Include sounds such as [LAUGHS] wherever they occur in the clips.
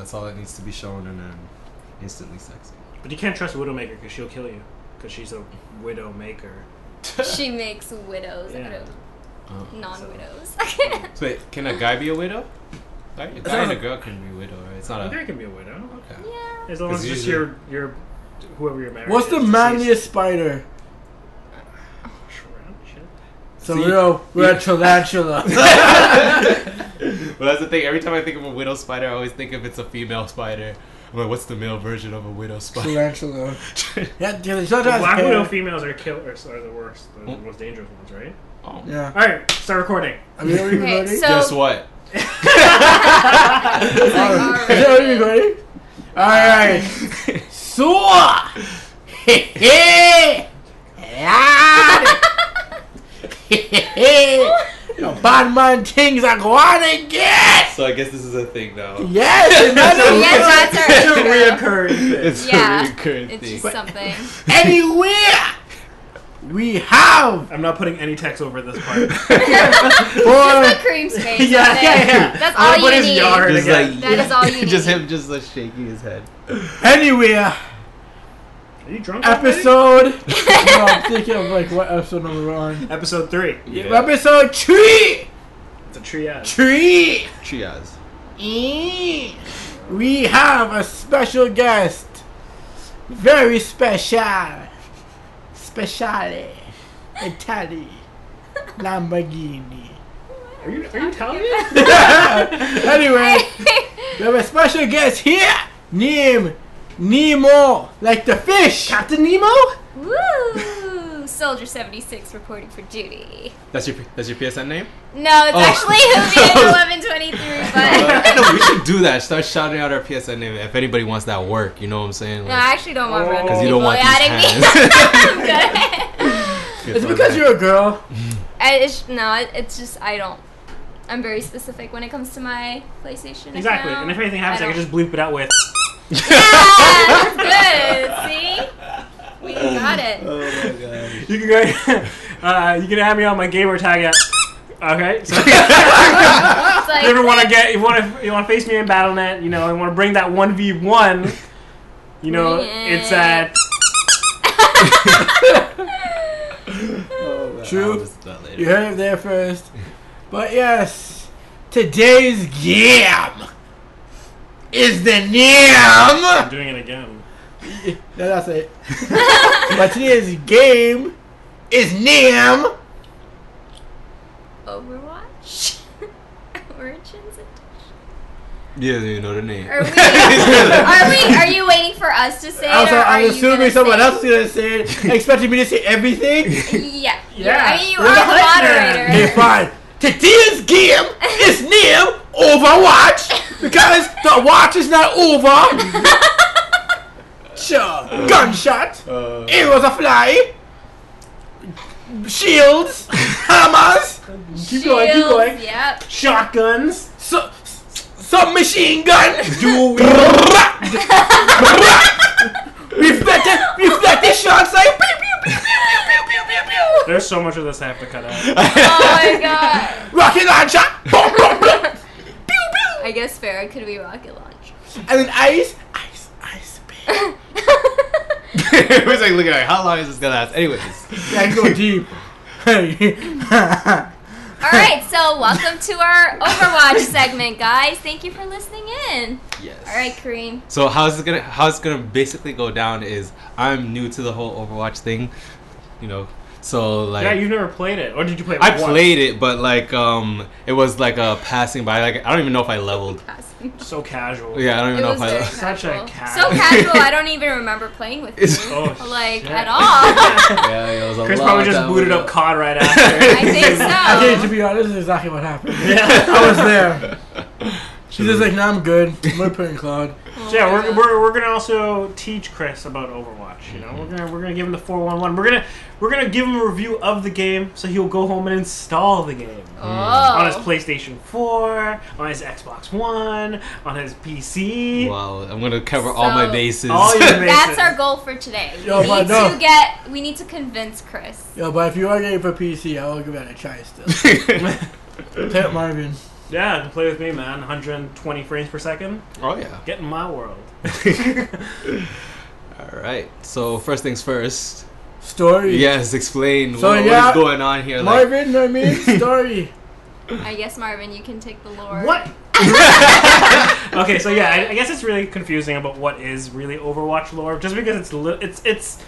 That's all that needs to be shown, and then instantly sexy. But you can't trust Widowmaker because she'll kill you. Because she's a Widowmaker. [LAUGHS] she makes widows out of Uh, non-widows. so [LAUGHS] wait, can a guy be a widow? Right? A guy and a girl can be a widow, right? It's not A a. guy can be a widow. Okay. yeah. As long as it's just your your whoever you're married. What's the is deceased. manliest spider? Shroud? Shit. So See- we're, we're a tarantula. [LAUGHS] Well, that's the thing. Every time I think of a widow spider, I always think if it's a female spider. I'm like, what's the male version of a widow spider? tarantula. [LAUGHS] Yeah, dude, The sometimes black hair. widow females are killers are the worst, the Oh. most dangerous ones, right? oh. Yeah. All right, start recording. Are we already Okay, recording? so- Guess what? Like, alright. Is it already recording? Alright. So, hey, hey, the bad man things are going again. so I guess this is a thing now. Yes, [LAUGHS] Yes, that's It's a intro. reoccurring thing. It's Yeah, a recurrent It's thing. just something. Anywhere we have I'm not putting any text over this part. for [LAUGHS] [LAUGHS] Just the cream space. yeah, that's yeah, it. yeah. That's I'm all gonna you his need. yard Just again. like That is all you just him, just like shaking his head. anywhere Are you drunk? episode. [LAUGHS] no, I'm thinking of like what episode number we're on. Episode three. Yeah. Episode three. It's a triad. Three. Trias. Eh, We have a special guest. Very special. Speciale. Itali. Lamborghini. Are you are you Italian? [LAUGHS] anyway, [LAUGHS] we have a special guest here named Nemo, like the fish. Captain Nemo? Woo! Soldier 76 reporting for duty. That's your that's your PSN name? No, it's Oh. actually Hoovy 1123, [LAUGHS] but. [LAUGHS] no, we should do that. Start shouting out our PSN name if anybody wants that work. You know what I'm saying? No, I actually don't want Oh. random 'Cause you don't want these adding me. [LAUGHS] I'm good. It's because you're a girl. I, it's, no, it, it's just I don't. I'm very specific when it comes to my PlayStation. Exactly. account. And if anything happens, I, I can just bleep it out with. Yeah, that's [LAUGHS] good. See, we got it. Oh my god. You can go. [LAUGHS] Uh, you can add me on my gamer tag at. Okay. So [LAUGHS] if you ever want to get, you want to, you want to face me in Battle.net, you know, you want to bring that one v one. You know, Yeah. it's at. Oh. True. I'll just do that later. You heard it there first. But yes, today's game is the name? I'm doing it again. [LAUGHS] No, that's it. [LAUGHS] but today's game is name. Overwatch. [LAUGHS] Origins. Yeah, you know the name. Are we? Are we? Are you waiting for us to say I was, it, or are I'm you assuming gonna someone say else is gonna say it, expecting me to say everything. Yeah. Yeah. I mean, you You're are the the moderator. Okay, fine. Today's game is named Overwatch because the watch is not over. [LAUGHS] Sure. Gunshot. Uh, It was a fly. Shields. Hammers. Keep going, keep going. Yep. Shotguns. So, submachine gun. Dual wield. reflected, reflected shots like pew, pew, pew, pew, pew, pew, pew, pew. There's so much of this I have to cut out. [LAUGHS] Oh my god. Rocket launcher. Boom, boom, boom. Pew, pew. I guess Pharah could be rocket launch. And then ice, ice, ice. bear. [LAUGHS] [LAUGHS] it was like, look at it. How long is this gonna last? Anyways. Yeah, go deep. All right, so welcome to our Overwatch segment, guys. Thank you for listening in. Yes. All right, Kareem. So how's it gonna how's it gonna basically go down is I'm new to the whole Overwatch thing, you know. So like Yeah, you've never played it, or did you play it? I once? played it, but like um, it was like a passing by. Like I don't even know if I leveled. Passing. So casual. Yeah, I don't It even know was if I. very Le- Such a casual. casual. So casual, I don't even remember playing with It's- you. Oh, like shit. at [LAUGHS] all. yeah, it was a Chris long probably just time booted ago. up COD right after. I think so. Okay, to so. be honest, this is exactly what happened. yeah. [LAUGHS] I was there. [LAUGHS] She's just like, nah, I'm good. I'm playing Cloud. So yeah, we're, oh. we're, we're gonna also teach Chris about Overwatch. You know, we're gonna we're gonna give him the four one one. We're gonna we're gonna give him a review of the game, so he'll go home and install the game oh. hmm. on his Oh. PlayStation Four, on his Xbox One, on his PC. Wow, I'm gonna cover all my bases. All your [LAUGHS] bases. That's our goal for today. We Yo, but need no. to get. We need to convince Chris. Yo, but if you are getting for PC, I will give it a try still. [LAUGHS] Take Marvin. Yeah, play with me, man. 120 frames per second. Oh yeah. Get in my world. [LAUGHS] [LAUGHS] All right. So first things first. Story. Yes, explain So, what, yeah, what is going on here. Like, Marvin, I mean, [LAUGHS] story. I guess Marvin, you can take the lore. What? okay, so yeah, I, I guess it's really confusing about what is really Overwatch lore, just because it's li- it's it's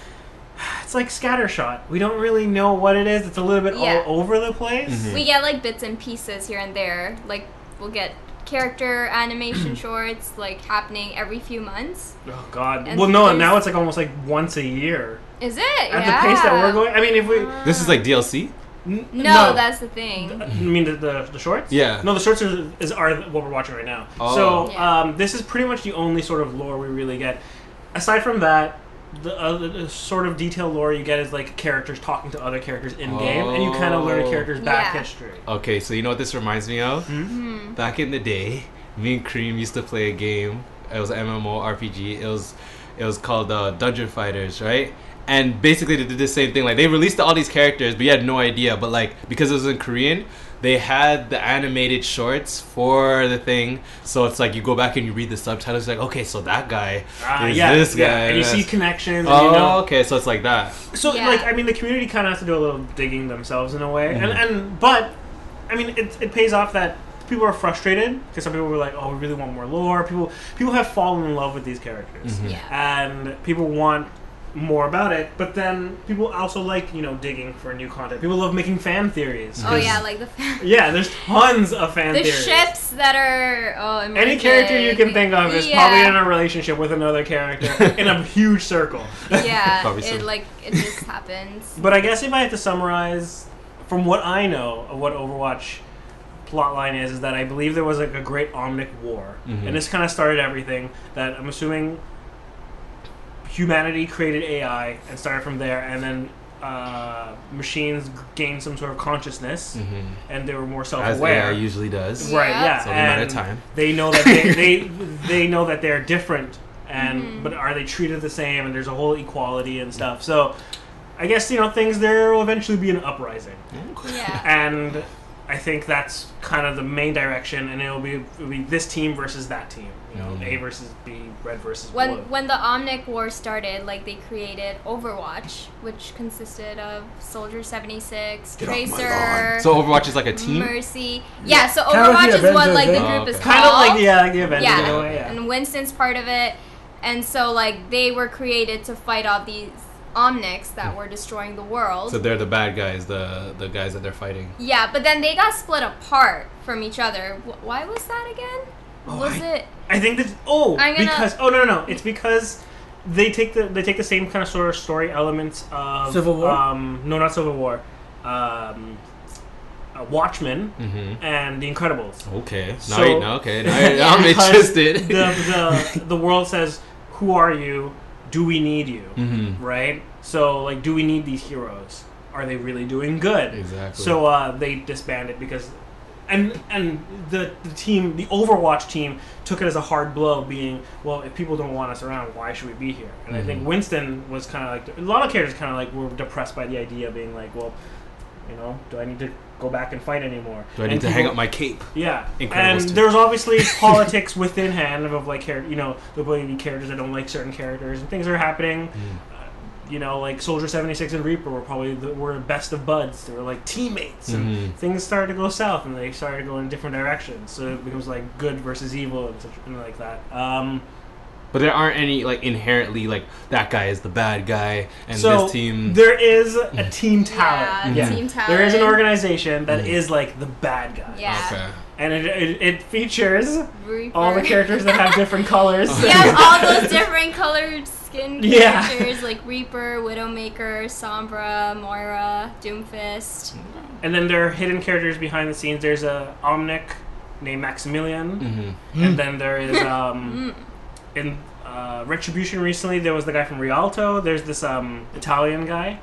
it's like scattershot. We don't really know what it is. It's a little bit Yeah. all over the place. Mhm. We get like bits and pieces here and there. Like we'll get character animation [CLEARS THROAT] shorts like happening every few months. Oh God. And well, no, there's- now it's like almost like once a year. Is it? At yeah. the pace that we're going, I mean, if we this is like DLC. n- No, that's the thing. I mean the, the, the shorts? Yeah. No, the shorts are, is, are what we're watching right now. Oh. So Yeah. um, this is pretty much the only sort of lore we really get. Aside from that, the, uh, the- the sort of detailed lore you get is like characters talking to other characters in game, and you kind of learn a Oh. character's back Yeah. history. Okay, so you know what this reminds me of? Hmm. Back in the day, me and Cream used to play a game. It was an MMO RPG. It was it was called uh, Dungeon Fighters, right? And basically they did the same thing. Like they released all these characters, but you had no idea. But like because it was in Korean, they had the animated shorts for the thing. So it's like you go back and you read the subtitles. Like okay, so that guy Ah, is yeah, this guy. yeah, and you see that's- connections. And Oh, you know, okay, so it's like that. So Yeah. like I mean the community kind of has to do a little digging themselves in a way, and Mhm. and but I mean it, it pays off that people are frustrated because some people were like, oh, we really want more lore. People people have fallen in love with these characters, Mhm. Yeah. and people want more about it. But then people also like you know digging for new content. People love making fan theories. Oh 'cause- yeah, like the fan- [LAUGHS] yeah. There's tons of fan the theories. ships that are oh Any character you can think of is Yeah. probably in a relationship with another character [LAUGHS] in a huge circle. yeah, [LAUGHS] Probably it so. like it just happens. But I guess if I had to summarize from what I know of what Overwatch plotline is, is that I believe there was like a great Omnic war, Mhm. and this kind of started everything. That I'm assuming humanity created AI and started from there, and then uh, machines gained some sort of consciousness, hmm and they were more self-aware. AI usually does. Right, Yeah. yeah. It's only a of and time. They know that they, [LAUGHS] they they know that they're different, and Mhm. but are they treated the same? And there's a whole equality and stuff. So, I guess you know things. There will eventually be an uprising, Yeah. and I think that's kind of the main direction. And it'll be it'll be this team versus that team. You know, Mhm. A versus B, red versus When blue. when the Omnic War started, like they created Overwatch, which consisted of Soldier seventy six, Get Tracer, So Overwatch is like a team. Mercy. Yeah, so Kind of Overwatch the is what like the group Oh, is okay. called. kind of like yeah, like the Avengers yeah. way. Yeah. and Winston's part of it, and so like they were created to fight off these Omnics that were destroying the world. So they're the bad guys, the the guys that they're fighting. yeah, but then they got split apart from each other. Wh- Why was that again? Oh, was I- it? I think that oh I'm gonna- because oh no no no it's because they take the they take the same kind of sort of story elements of Civil War? um no not Civil War um uh, Watchmen Mm-hmm. and The Incredibles. Okay. So- now, you- now okay. Now, I'm [LAUGHS] Because interested. the, the the world says, "Who are you? Do we need you?" mm-hmm. Right. So like, do we need these heroes? Are they really doing good? Exactly. So uh, they disbanded because, and and the the team, the Overwatch team, took it as a hard blow, being well, if people don't want us around, why should we be here? And I think Mhm. Winston was kind of like a lot of characters kind of like were depressed by the idea, of being like, well, you know, do I need to go back and fight anymore? Do I need And to hang up my cape? yeah, Incredibles and too. there obviously [LAUGHS] politics within hand of, like you know the be characters that don't like certain characters and things are happening. Mm. Uh, you know, like Soldier seventy six and Reaper were probably the, were best of buds. They were like teammates, and Mhm. things started to go south, and they started to go in different directions. So it becomes like good versus evil and, such, and like that. Um, But there aren't any like inherently like that guy is the bad guy and so this team. there is a [LAUGHS] team Talon. Yeah, Mhm. team Talon. There is an organization that Mhm. is like the bad guy. Yeah. Okay. And it, it, it features Reaper. all the characters that have different colors. [LAUGHS] yeah, [LAUGHS] all those different colored skin Yeah. characters like Reaper, Widowmaker, Sombra, Moira, Doomfist. And then there are hidden characters behind the scenes. There's a Omnic named Maximilian, Mm-hmm. and then there is um, Mm. In uh, Retribution recently there was the guy from Rialto. There's this um, Italian guy.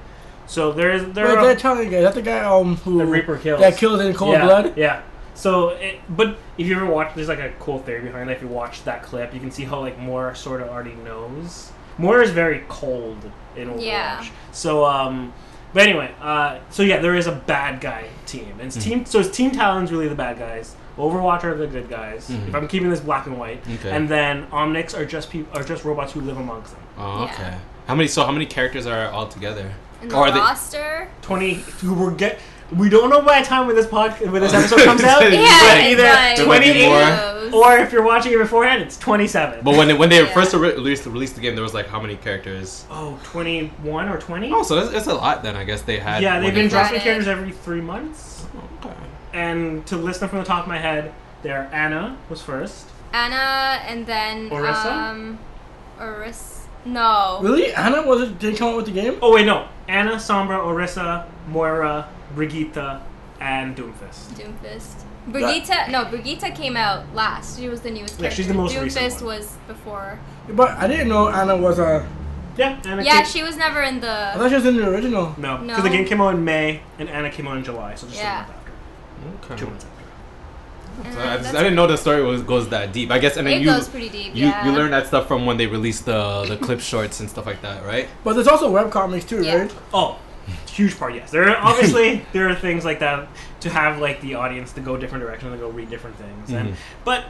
So there's there Wait, are that Italian guy, that's the guy um who the Reaper kills. that kills in cold yeah, blood. Yeah. So, it, but if you ever watch, there's like a cool theory behind it. If you watch that clip, you can see how like Moore sort of already knows. Moore is very cold in Overwatch. Yeah. So, um, but anyway, uh, so yeah, there is a bad guy team, and it's Mhm. team. So it's Team Talon's really the bad guys. Overwatch are the good guys. Mhm. If I'm keeping this black and white, Okay. and then Omnics are just people are just robots who live amongst them. Oh, Yeah. okay. How many? So how many characters are all together? In the Or are they- roster. Twenty. We're get. We don't know by the time when this pod when this episode comes [LAUGHS] out. Yeah, but either like- There might be 28 or if you're watching it beforehand, it's 27. But when when they Yeah. first released released the game, there was like how many characters? oh, 21 or 20? Oh, so that's, that's a lot then. I guess they had. yeah, they've been dropping characters every three months. Okay. And to list them from the top of my head, there Ana was first. Ana and then Orisa? um Oris no. Really? Ana wasn't didn't come out with the game? Oh wait, no. Ana, Sombra, Orisa, Moira, Brigitte, and Doomfist. Doomfist. Brigitte no, Brigitte came out last. She was the newest Yeah, character. she's the most recent Doomfist one. was before. But I didn't know Ana was a. Yeah, Ana. Yeah, came, she was never in the. I thought she was in the original. no, No. because the game came out in May and Ana came out in July, so just Yeah. a month after. Okay. Two months after. So I, just- I didn't know the story was goes that deep. I guess, and then it you goes pretty deep, you yeah. you learn that stuff from when they released the the clip shorts and stuff like that, right? But there's also webcomics too, Yeah. right? Oh, huge part. Yes, there are [LAUGHS] obviously there are things like that to have like the audience to go different directions and go read different things. And Mhm. but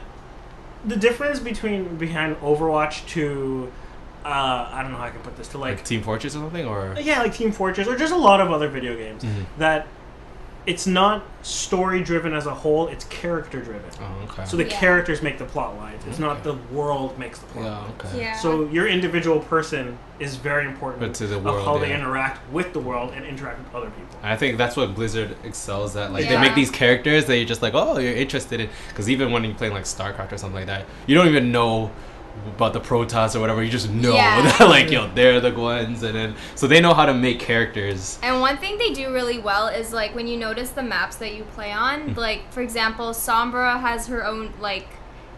the difference between behind Overwatch to uh, I don't know how I can put this to Like like Team Fortress or something, or yeah like Team Fortress or just a lot of other video games Mhm. that it's not story driven as a whole. It's character driven. oh, okay. So the Yeah. characters make the plot lines. It's not the world makes the plot. yeah, lines. okay. Yeah. So your individual person is very important But to the world, of world, how they interact with the world and interact with other people. I think that's what Blizzard excels at. Like they make these characters that you're just like, oh, you're interested in. Because even when you play like StarCraft or something like that, you don't even know about the Protoss or whatever. You just know Yeah. [LAUGHS] that like yo, they're the ones, and then so they know how to make characters. And one thing they do really well is like when you notice the maps that you play Hmm. on, like for example, Sombra has her own like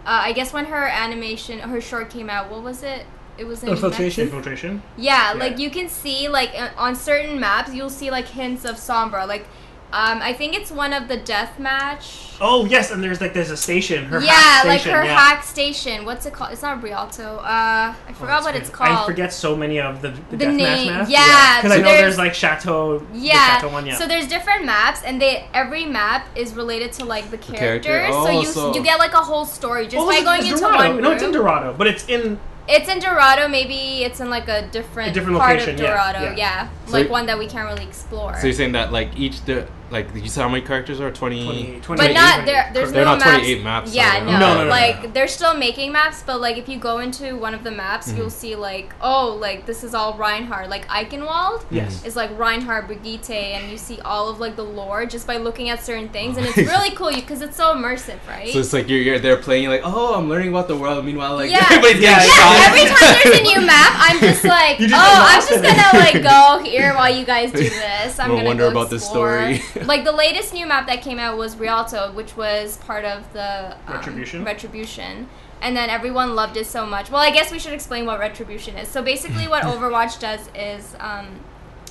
uh, I guess when her animation her short came out, what was it? It was in Infiltration? Infiltration. Yeah, Yeah. like you can see like uh, on certain maps you'll see like hints of Sombra. Like um, I think it's one of the death match. Oh yes, and there's like there's a station. Her yeah, hack like her yeah. hack station. What's it called? It's not Rialto. Uh, I Oh, forgot that's what great. it's called. I forget so many of the, the, The deathmatch name- maps. yeah, because I so know there's, there's- like Chateau. the Yeah. Chateau one, yeah. So there's different maps, and they every map is related to like the character? characters. Oh, so you so- you get like a whole story just oh, by it's- going it's into Dorado. one No, it's in. Dorado, but it's in It's in Dorado. Maybe it's in like a different, A different part location, of yeah, Dorado. yeah. Yeah, So like you- one that we can't really explore. So you're saying that like each the like you said how many characters are 20? 20, 20 but not there. There's They're no not maps. 28 maps, Yeah, no. No, no, no, like no, no. they're still making maps, but like if you go into one of the maps, Mhm. you'll see like oh, like this is all Reinhardt. Like Eichenwald Yes. is like Reinhardt, Brigitte, and you see all of like the lore just by looking at certain things, and it's [LAUGHS] really cool because it's so immersive, right? So it's like you're, you're there playing, you're like, oh, I'm learning about the world. Meanwhile, like Yeah. [LAUGHS] everybody's Yeah, getting yeah. shot. Yeah, every time there's a new [LAUGHS] map, I'm just like, You oh, I'm just gonna like go here while you guys do this. I'm We'll gonna wonder go about the story. Like the latest new map that came out was Rialto, which was part of the um, Retribution? Retribution. And then everyone loved it so much. Well, I guess we should explain what Retribution is. So basically, what [LAUGHS] Overwatch does is, um,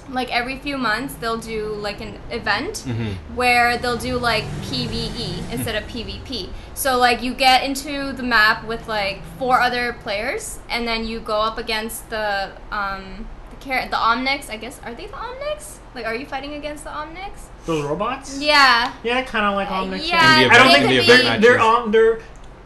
like every few months, they'll do like an event Mhm. where they'll do like PVE instead of PvP. So like you get into the map with like four other players, and then you go up against the um the car- the Omnics. I guess are they the Omnics? Like, are you fighting against the Omnics? Those robots. Yeah. Yeah, kind of like Omnics. yeah, In I don't think could in the be- they're, they're, on they're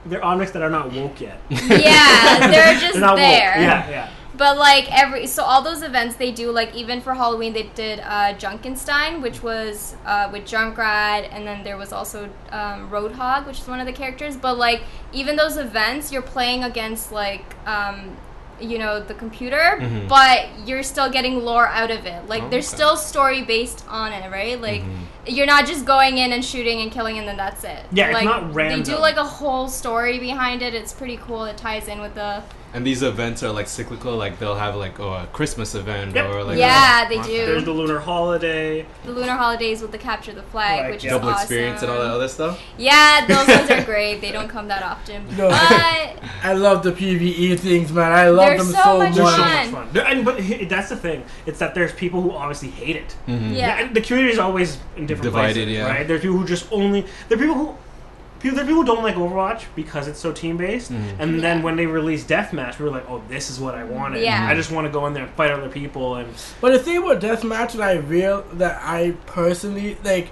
they're Omnics that are not woke yet. [LAUGHS] Yeah, they're just They're not woke. there. Yeah, yeah. But like every so all those events they do like even for Halloween they did uh, Junkenstein which was uh, with Junkrat and then there was also um, Roadhog which is one of the characters but like even those events you're playing against like um, you know the computer Mhm. but you're still getting lore out of it like Oh, there's okay. still story based on it right like Mhm. you're not just going in and shooting and killing and then that's it Yeah, it's like not they do like a whole story behind it it's pretty cool it ties in with the And these events are like cyclical. Like they'll have like oh, a Christmas event Yep. or like Yeah, a- they do. There's the lunar holiday. the lunar holidays with the capture the flag, Flag, which yeah. is double awesome. experience and all that other stuff. Yeah, those ones are [LAUGHS] great. They don't come that often, [LAUGHS] No. but I love the PVE things, man. I love them so so, much They're so fun. much fun. They're- and, but that's the thing. It's that there's people who obviously hate it. Mhm. Yeah. And the community is always in different Divided, places, yeah. right? There's people who just only there are people who people there are people don't like Overwatch because it's so team based, Mhm. and then Yeah. when they released Deathmatch, we were like, oh, this is what I wanted. Yeah. I just want to go in there and fight other people, and But the thing about deathmatch that I real that I personally like,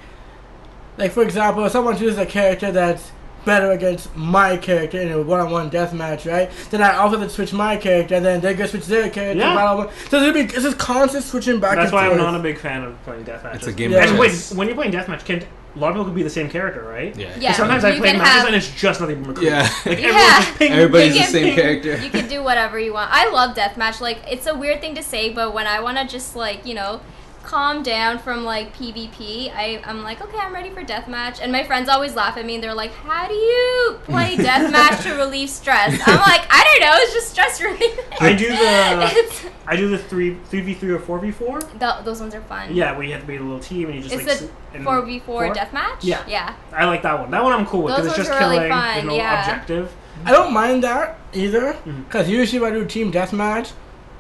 like for example, if someone chooses a character that's better against my character in a one-on-one death match, right? Then I also have to switch my character, and then they're gonna switch their character. Yeah. So there'll be it's just constant switching back That's and why I'm not a big fan of playing deathmatch. It's a game Yeah. And wait, when you're playing deathmatch, can a lot of people could be the same character, right? Yeah. Yeah. Sometimes I play matches have- and it's just nothing but Yeah. Like Yeah. everyone's just [LAUGHS] ping, Everybody's ping, the same ping. character. You can do whatever you want. I love deathmatch. Like it's a weird thing to say, but when I want to just like you know calm down from like PvP, I I'm like okay, I'm ready for deathmatch. And my friends always laugh at me and they're like, "How do you play [LAUGHS] deathmatch to relieve stress?" I'm like, "I don't know. It's just stress relief." I do the [LAUGHS] I do the three three v three or four v four. Those ones are fun. Yeah, where you have to be a little team and you just It's like the four v four deathmatch. Yeah. Yeah. I like that one. That one I'm cool with because it's just are really killing. fun, There's no yeah. objective. I don't mind that either, because usually when I do team deathmatch,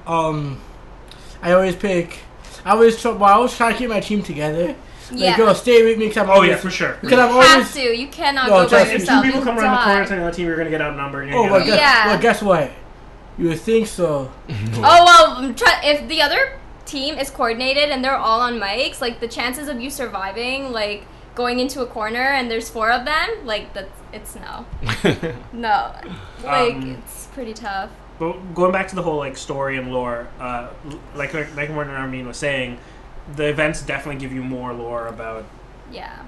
um, I always pick. I was try. Well, I always try to keep my team together. Like, Yeah. yo, stay with me, because I'm Oh always. yeah, for sure. Because I'm you have always. to. You cannot No, go by trust If two people You'll come around the corner die. and tell the team you're gonna get outnumbered. And Oh, you're well, guess, Yeah. well, guess what? You would think so. [LAUGHS] Oh well, I'm try- if the other team is coordinated and they're all on mics, like the chances of you surviving, like going into a corner and there's four of them, like that's it's no, [LAUGHS] no, like Um, it's pretty tough. But going back to the whole like story and lore, uh, like like like Morgan Armin was saying, the events definitely give you more lore about Yeah,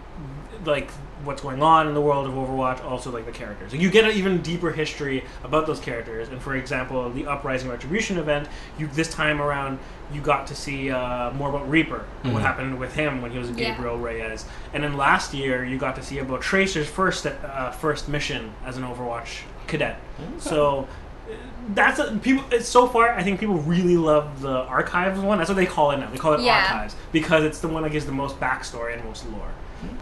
like what's going on in the world of Overwatch, also like the characters. You get an even deeper history about those characters. And for example, the Uprising Retribution event, you this time around you got to see uh, more about Reaper and what Mhm. happened with him when he was Yeah. Gabriel Reyes. And then last year you got to see about Tracer's first uh, first mission as an Overwatch cadet. So. Uh, That's a, people. It's so far. I think people really love the archives one. That's what they call it now. They call it Yeah. archives because it's the one that gives the most backstory and most lore,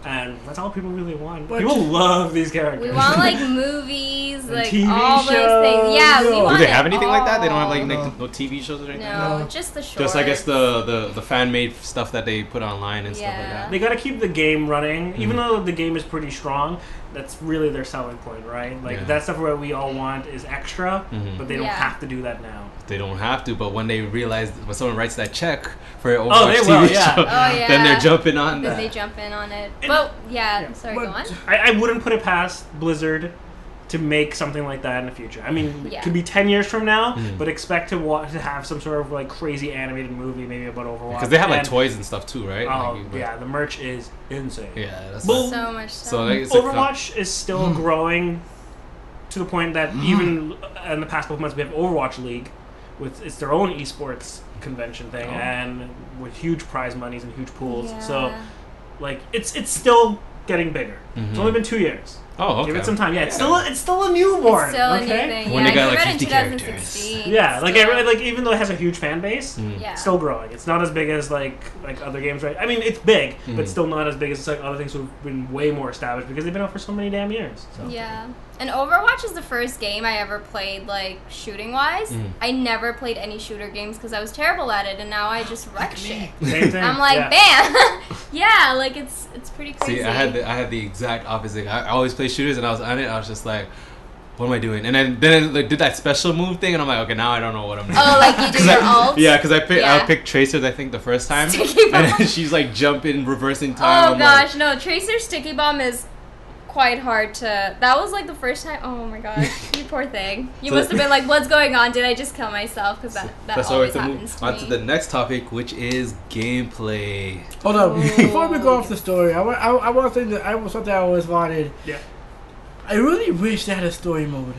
and that's all people really want. But people love these characters. we want like [LAUGHS] movies, And like TV all those shows, things. Yeah, we. Do want Do they have anything like that? They don't have like, all. like no TV shows or anything. no, No. just the shorts. Just I guess the the the fan made stuff that they put online and stuff like that. They got to keep the game running, even Mhm. though the game is pretty strong. That's really their selling point, right? Like Yeah. that stuff where we all want is extra, Mhm. but they don't Yeah. have to do that now. They don't have to, but when they realize when someone writes that check for an Overwatch Oh, they TV will, yeah. show, Oh, yeah. [LAUGHS] then they're jumping on Then that. they jump in on it. And- But yeah, yeah. sorry, But- go on. I, I wouldn't put it past Blizzard to make something like that in the future. I mean, Yeah. it could be ten years from now, Mhm. but expect to wa- to have some sort of like crazy animated movie, maybe about Overwatch. Because they have like And- toys and stuff too, right? Oh Like, you- yeah, the merch is insane. yeah. That's Well, So much stuff. so like, it's a com- Overwatch is still growing to the point that even in the past couple months we have Overwatch League with it's their own esports convention thing Oh. and with huge prize monies and huge pools. Yeah. So like it's it's still getting bigger. It's Mhm. only been two years. Oh, okay. Give it some time. Yeah, it's still it's still a newborn. It's still okay. a new thing. When yeah, they got, like, grew it in 50 characters. Yeah, like still- every, like even though it has a huge fan base, Mhm. yeah. it's still growing. It's not as big as like like other games, right? I mean, it's big, Mhm. but still not as big as like other things who've been way more established because they've been out for so many damn years. So. Yeah. And Overwatch is the first game I ever played, like, shooting wise. Mm. I never played any shooter games because I was terrible at it, and now I just wreck shit. [LAUGHS] Same thing. I'm like, yeah. bam! [LAUGHS] yeah, like, it's it's pretty crazy. See, I had the, I had the exact opposite. I, I always play shooters, and I was on it. I was just like, "What am I doing?" And then then it like, did that special move thing, and I'm like, "Okay, now I don't know what I'm doing." Oh, like you do [LAUGHS] 'Cause your I, ult? Yeah, because I picked I picked Tracers. I think the first time, Sticky and bomb. then she's like jumping, reversing time. Oh I'm like, gosh, no, Tracer Sticky Bomb is quite hard to. That was like the first time. Oh my gosh, [LAUGHS] you poor thing. You So- must have been like, "What's going on? Did I just kill myself?" Because that that That's always have to happens move to on me. to the next topic, which is gameplay. Hold up, Oh. [LAUGHS] before we go oh. off the story, I want I, I want to say that I was something I always wanted. Yeah. I really wish they had a story mode.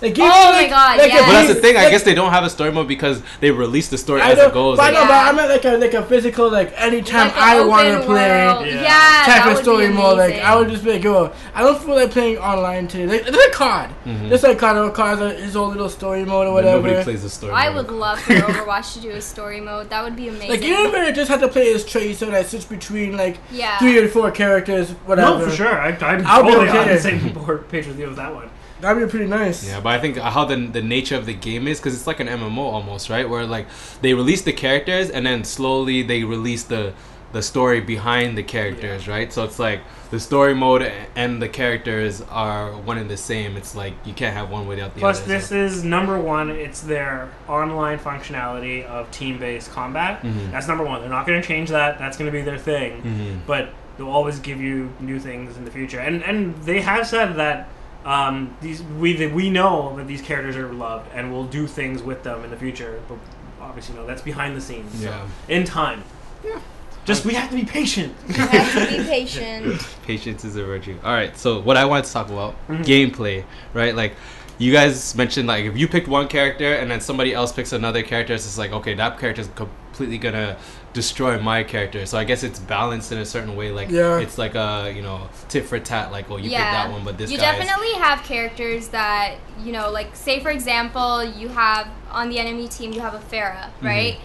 Like, Oh my God, a yes. But that's the thing. I like- guess they don't have a story mode because they release the story I as know, it goes. but I Like, know, but I meant like a like a physical like anytime Like I want to play. Yeah. Yeah, type of story mode. Like I would just be like, yo, I don't feel like playing online today. Like, it's like COD. Mhm. Just like COD, COD has his own little story mode or but whatever. Nobody plays the story. I mode. would love for [LAUGHS] Overwatch to do a story mode. That would be amazing. Like you don't just have to play as Tracer that switch between like yeah. three or four characters, whatever. No, for sure. I, I'm I'll be totally on the same board page with you with that one. That'd be pretty nice. Yeah, but I think how the the nature of the game is because it's like an MMO almost, right? Where like they release the characters and then slowly they release the the story behind the characters, right? So it's like the story mode and the characters are one and the same. It's like you can't have one without the Plus, other. Plus, this so. is number one. It's their online functionality of team-based combat. Mhm. That's number one. They're not going to change that. That's going to be their thing. Mhm. But They'll always give you new things in the future, and and they have said that um, these we that we know that these characters are loved, and we'll do things with them in the future. But obviously, no, that's behind the scenes. so Yeah. in time. Yeah. Just we have to be patient. [LAUGHS] You have to be [LAUGHS] patient. [LAUGHS] Patience is a virtue. All right. So what I wanted to talk about Mhm. gameplay, right? Like you guys mentioned, like if you picked one character and then somebody else picks another character, it's just like okay, that character is completely gonna destroy my character. So I guess it's balanced in a certain way. Like Yeah. it's like a you know tit for tat. Like oh, you picked that one, but this you guy is- definitely have characters that you know, like say for example, you have on the enemy team you have a Pharah, Mm-hmm. right?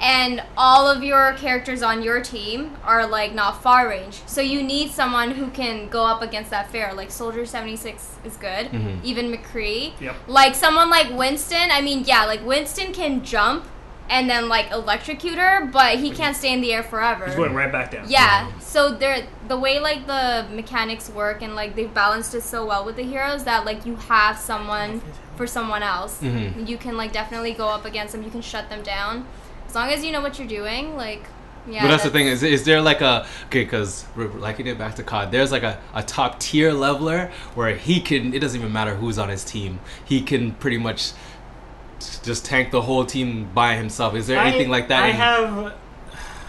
And all of your characters on your team are like not far range, so you need someone who can go up against that Pharah. Like Soldier seventy six is good, Mhm. even McCree. Yep. Like someone like Winston, I mean, yeah, like Winston can jump and then like electrocute her, but he can't stay in the air forever. He's going right back down. Yeah, so they're the way like the mechanics work and like they've balanced it so well with the heroes that like you have someone for someone else. Mhm. You can like definitely go up against them. You can shut them down as long as you know what you're doing. Like, yeah. but that's, the thing is, is there like a okay? Because like you did back to COD, there's like a, a top tier leveler where he can. It doesn't even matter who's on his team. He can pretty much just tank the whole team by himself. Is there I- anything like that? I in- have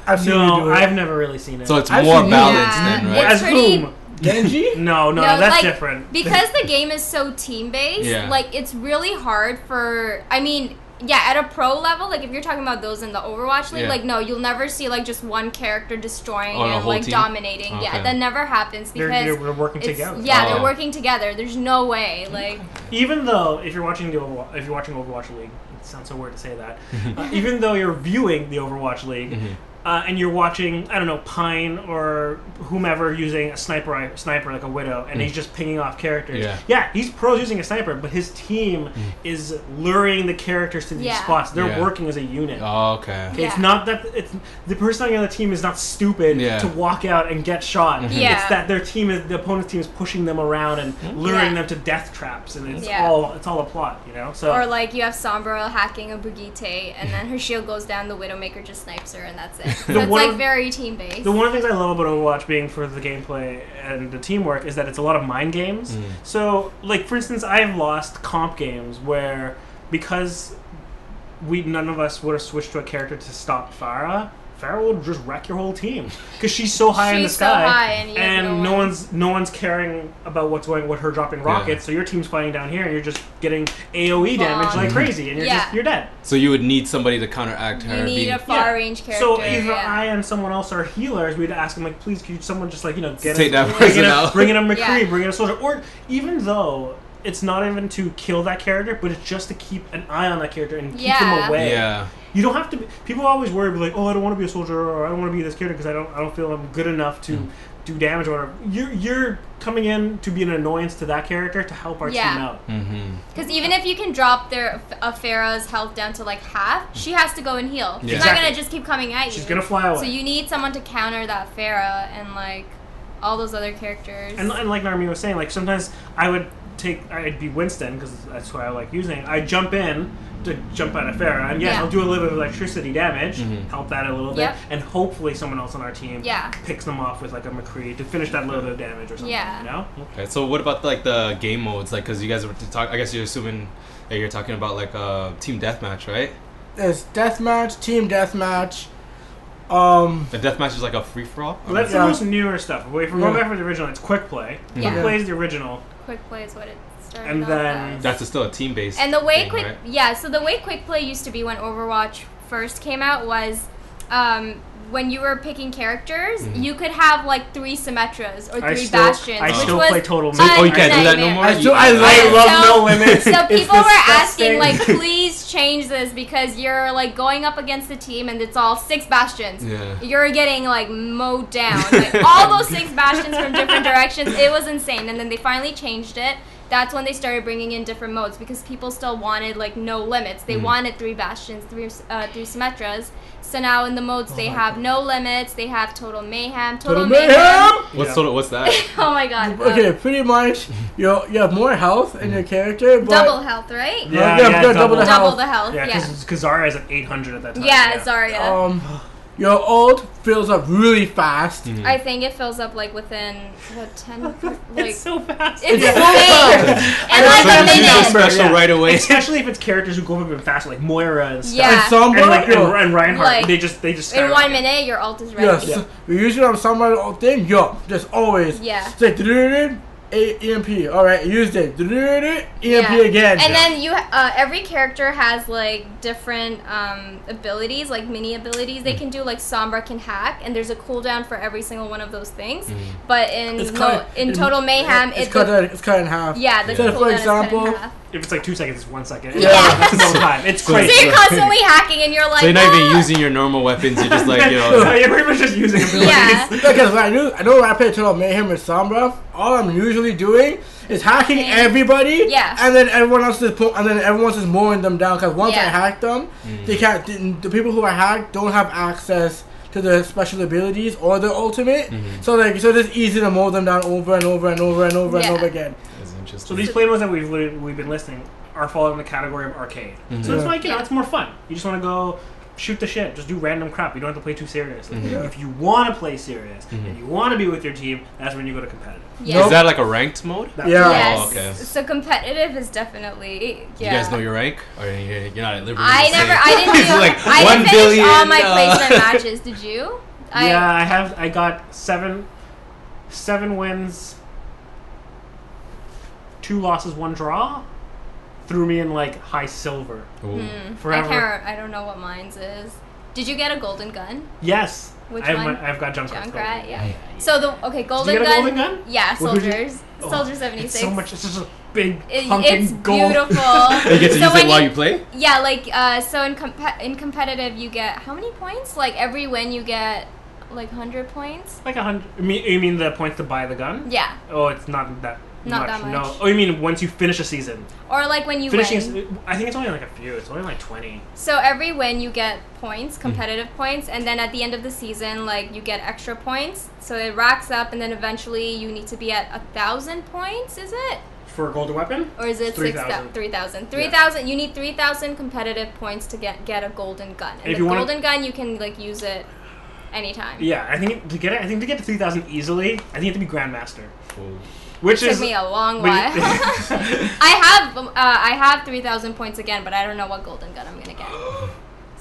I've seen you do no. it. I've never really seen it. so it's I've more seen- balanced Yeah. then, It's right? As pretty- whom? Genji. [LAUGHS] No, no, No, that's like, different. because the game is so team based. Yeah. Like it's really hard for. I mean. Yeah, at a pro level, like if you're talking about those in the Overwatch League, Yeah. like no, you'll never see like just one character destroying On and like team? dominating. Okay. Yeah, that never happens they're, because they're working together. yeah, Oh. they're working together. There's no way. Like Even though if you're watching the Overwatch, if you're watching Overwatch League, it sounds so weird to say that. [LAUGHS] uh, even though you're viewing the Overwatch League, Mhm. Uh, and you're watching, I don't know, Pine or whomever using a sniper, sniper like a Widow, and he's mm. just pinging off characters. Yeah. yeah, he's pros using a sniper, but his team mm. is luring the characters to these Yeah. spots. They're Yeah. working as a unit. Oh, okay. Okay, It's not that it's the person on the other team is not stupid Yeah. to walk out and get shot. Mm-hmm. Yeah. It's that their team is the opponent's team is pushing them around and mm-hmm. luring Yeah. them to death traps, and it's Yeah. all it's all a plot, you know. So Or like you have Sombra hacking a Brigitte, and then her shield goes down. The Widowmaker just snipes her, and that's it. So [LAUGHS] The it's one- like very team based. The one of the things I love about Overwatch being for the gameplay and the teamwork is that it's a lot of mind games. Mm. So, like for instance, I've lost comp games where because we none of us would have switched to a character to stop Pharah. Pharah would just wreck your whole team because she's so high in the She's so sky, high and you have no no one. one's no one's caring about what's going with her dropping rockets. So your team's fighting down here, and you're just getting AOE damage Bomb. like crazy, and you're Yeah. just you're dead. So you would need somebody to counteract her. you need being, a far range character. So either yeah. I and someone else are healers. We'd ask them like, please, could you, someone just like you know get Take us, that bring person in a, out. bring in a [LAUGHS] McCree, Yeah. bring in a soldier, or even though it's not even to kill that character, but it's just to keep an eye on that character and keep Yeah. them away. yeah. You don't have to. Be, people always worry, be like, oh, I don't want to be a soldier, or I don't want to be this character because I don't, I don't feel I'm good enough to Mm. do damage or whatever. You're, you're coming in to be an annoyance to that character to help our Yeah. team out. Mm-hmm. Because even if you can drop their a Pharah's health down to like half, she has to go and heal. Yeah. She's Yeah. not gonna just keep coming at you. She's gonna fly away. So you need someone to counter that Pharah and like all those other characters. And, and like Narmi was saying, like sometimes I would take, I'd be Winston because that's what I like using. I'd jump in to jump out of Pharah, and yes, Yeah. I'll do a little bit of electricity damage, Mhm. help that a little bit, Yep. and hopefully someone else on our team Yeah. picks them off with like a McCree to finish that little bit of damage or something. Yeah. You know? Okay, so what about like the game modes? Like, cause you guys were to talk. I guess you're assuming that you're talking about like uh, team deathmatch, right? There's deathmatch, team deathmatch. Um, The deathmatch is like a free for all. Well, that's Yeah. the most newer stuff. If we're going Yeah. back for the original, it's quick play. Yeah. Quick Yeah. play is the original. Quick play is what it started And off then- as. That's a, still a team based. And the way thing, quick, right? yeah. So the way quick play used to be when Overwatch first came out was, um, when you were picking characters, Mhm. you could have like three Symmetras or I three still, Bastions, I which still was play Total So- oh, you can't do that no more. I You- still- I I love- love so- [LAUGHS] no limits. So people were asking, like, please change this because you're like going up against the team and it's all six bastions. Yeah. You're getting like mowed down. Like all those [LAUGHS] six bastions from different directions. It was insane. And then they finally changed it. That's when they started bringing in different modes because people still wanted like no limits. They Mhm. wanted three bastions, three uh, three Symmetras. So now in the modes they Oh my have no limits. They have total mayhem. Total, Total mayhem. Mayhem! What's Yeah. sort of what's that? [LAUGHS] oh my god. okay, pretty much you you have more health in your character, but double health, right? Yeah, Yeah, yeah, double the health. Double the health. Yeah, Yeah. because Zarya is at 800 at that time. Yeah, Zarya. um, your ult fills up really fast. Mhm. I think it fills up like within what ten, [LAUGHS] like It's so fast. it's Yeah. insane. and So like a you use your minute. special Yeah. right away. Especially if it's characters who go up even faster, like Moira and stuff. Yeah. And Sombra, And like and, and Reinhardt, Like, they just they just In one skyrocket. minute, your ult is ready. yes, Yeah. we usually on somebody ult thing, yo, just always. Yeah. It's like "Du-du-du-du, A- EMP. All right, used it. EMP Yeah. again. And then you, uh, every character has like different um, abilities, like mini abilities they can do. Like Sombra can hack, and there's a cooldown for every single one of those things. But in It's no, cut- in it- Total Mayhem, it's it, cut. the, It's cut in half. yeah, the So, cooldown for is cut in example- half. If it's like two seconds, it's one second. Yeah. That's no time. It's So- crazy. So you're constantly hacking, and you're like, So you're not even "Ah." using your normal weapons. You're just like, [LAUGHS] So yo. you're pretty much just using [LAUGHS] abilities. Yeah. [LAUGHS] Because when I do, I know when I play a Total Mayhem with Sombra, all I'm usually doing is hacking Yeah. everybody. Yeah. And then everyone else is po- and then everyone else is mowing them down. Because once I hack them, they can't. The, the people who I hacked don't have access to their special abilities or their ultimate. So like, so it's easy to mow them down over and over and over and over Yeah. and over again. That's interesting. So these playmodes that we've li- we've been listing are falling in the category of arcade. So it's like you know Yeah. it's more fun. You just want to go shoot the shit, just do random crap. You don't have to play too seriously. Mhm. If you want to play serious and you want to be with your team, that's when you go to competitive. Yeah. Is that like a ranked mode? That's Yeah. Yes. Oh, okay. So competitive is definitely. Yeah. You guys know your rank, or you're you're not at liberty? I to say? never. I didn't. [LAUGHS] It's do, like I one didn't finish billion. all my uh, placement [LAUGHS] matches. Did you? I, yeah, I have. I got seven, seven wins, two losses, one draw. Threw me in like high silver. Ooh. Hmm, Forever. I can't. I don't know what mine's is. Did you get a golden gun? Yes. Which I have one? I've got Junkrat. Junkrat. Yeah. So the okay golden Did you get a gun. golden gun? Yeah, What would you- soldiers. Oh, Soldier seventy It's six. so much. It's just a big It, hunking it's gold. beautiful. [LAUGHS] You get to so use when it while you, you play. Yeah, like uh, so in comp- in competitive you get how many points? Like every win you get like hundred points. Like a hundred. You you mean the points to buy the gun? Yeah, Oh, it's not that. Not much. that much. No. Oh, you mean once you finish a season? or like when you Finishing. win. is- I think it's only like a few. It's only like twenty. So every win you get points, Mm. competitive points, and then at the end of the season, like you get extra points. So it racks up, and then eventually you need to be at a thousand points. Is it? For a golden weapon? Or is it 3,000. 6,000? 3,000. 3,000. You need 3,000 competitive points to get get a golden gun. And If the you wanna- golden gun, you can like use it anytime. Yeah, I think to get it, I think to get to three thousand easily, I think you have to be grandmaster, Ooh. Which Took is me a long while. [LAUGHS] I have uh, I have 3,000 points again, but I don't know what golden gun I'm gonna get. [GASPS]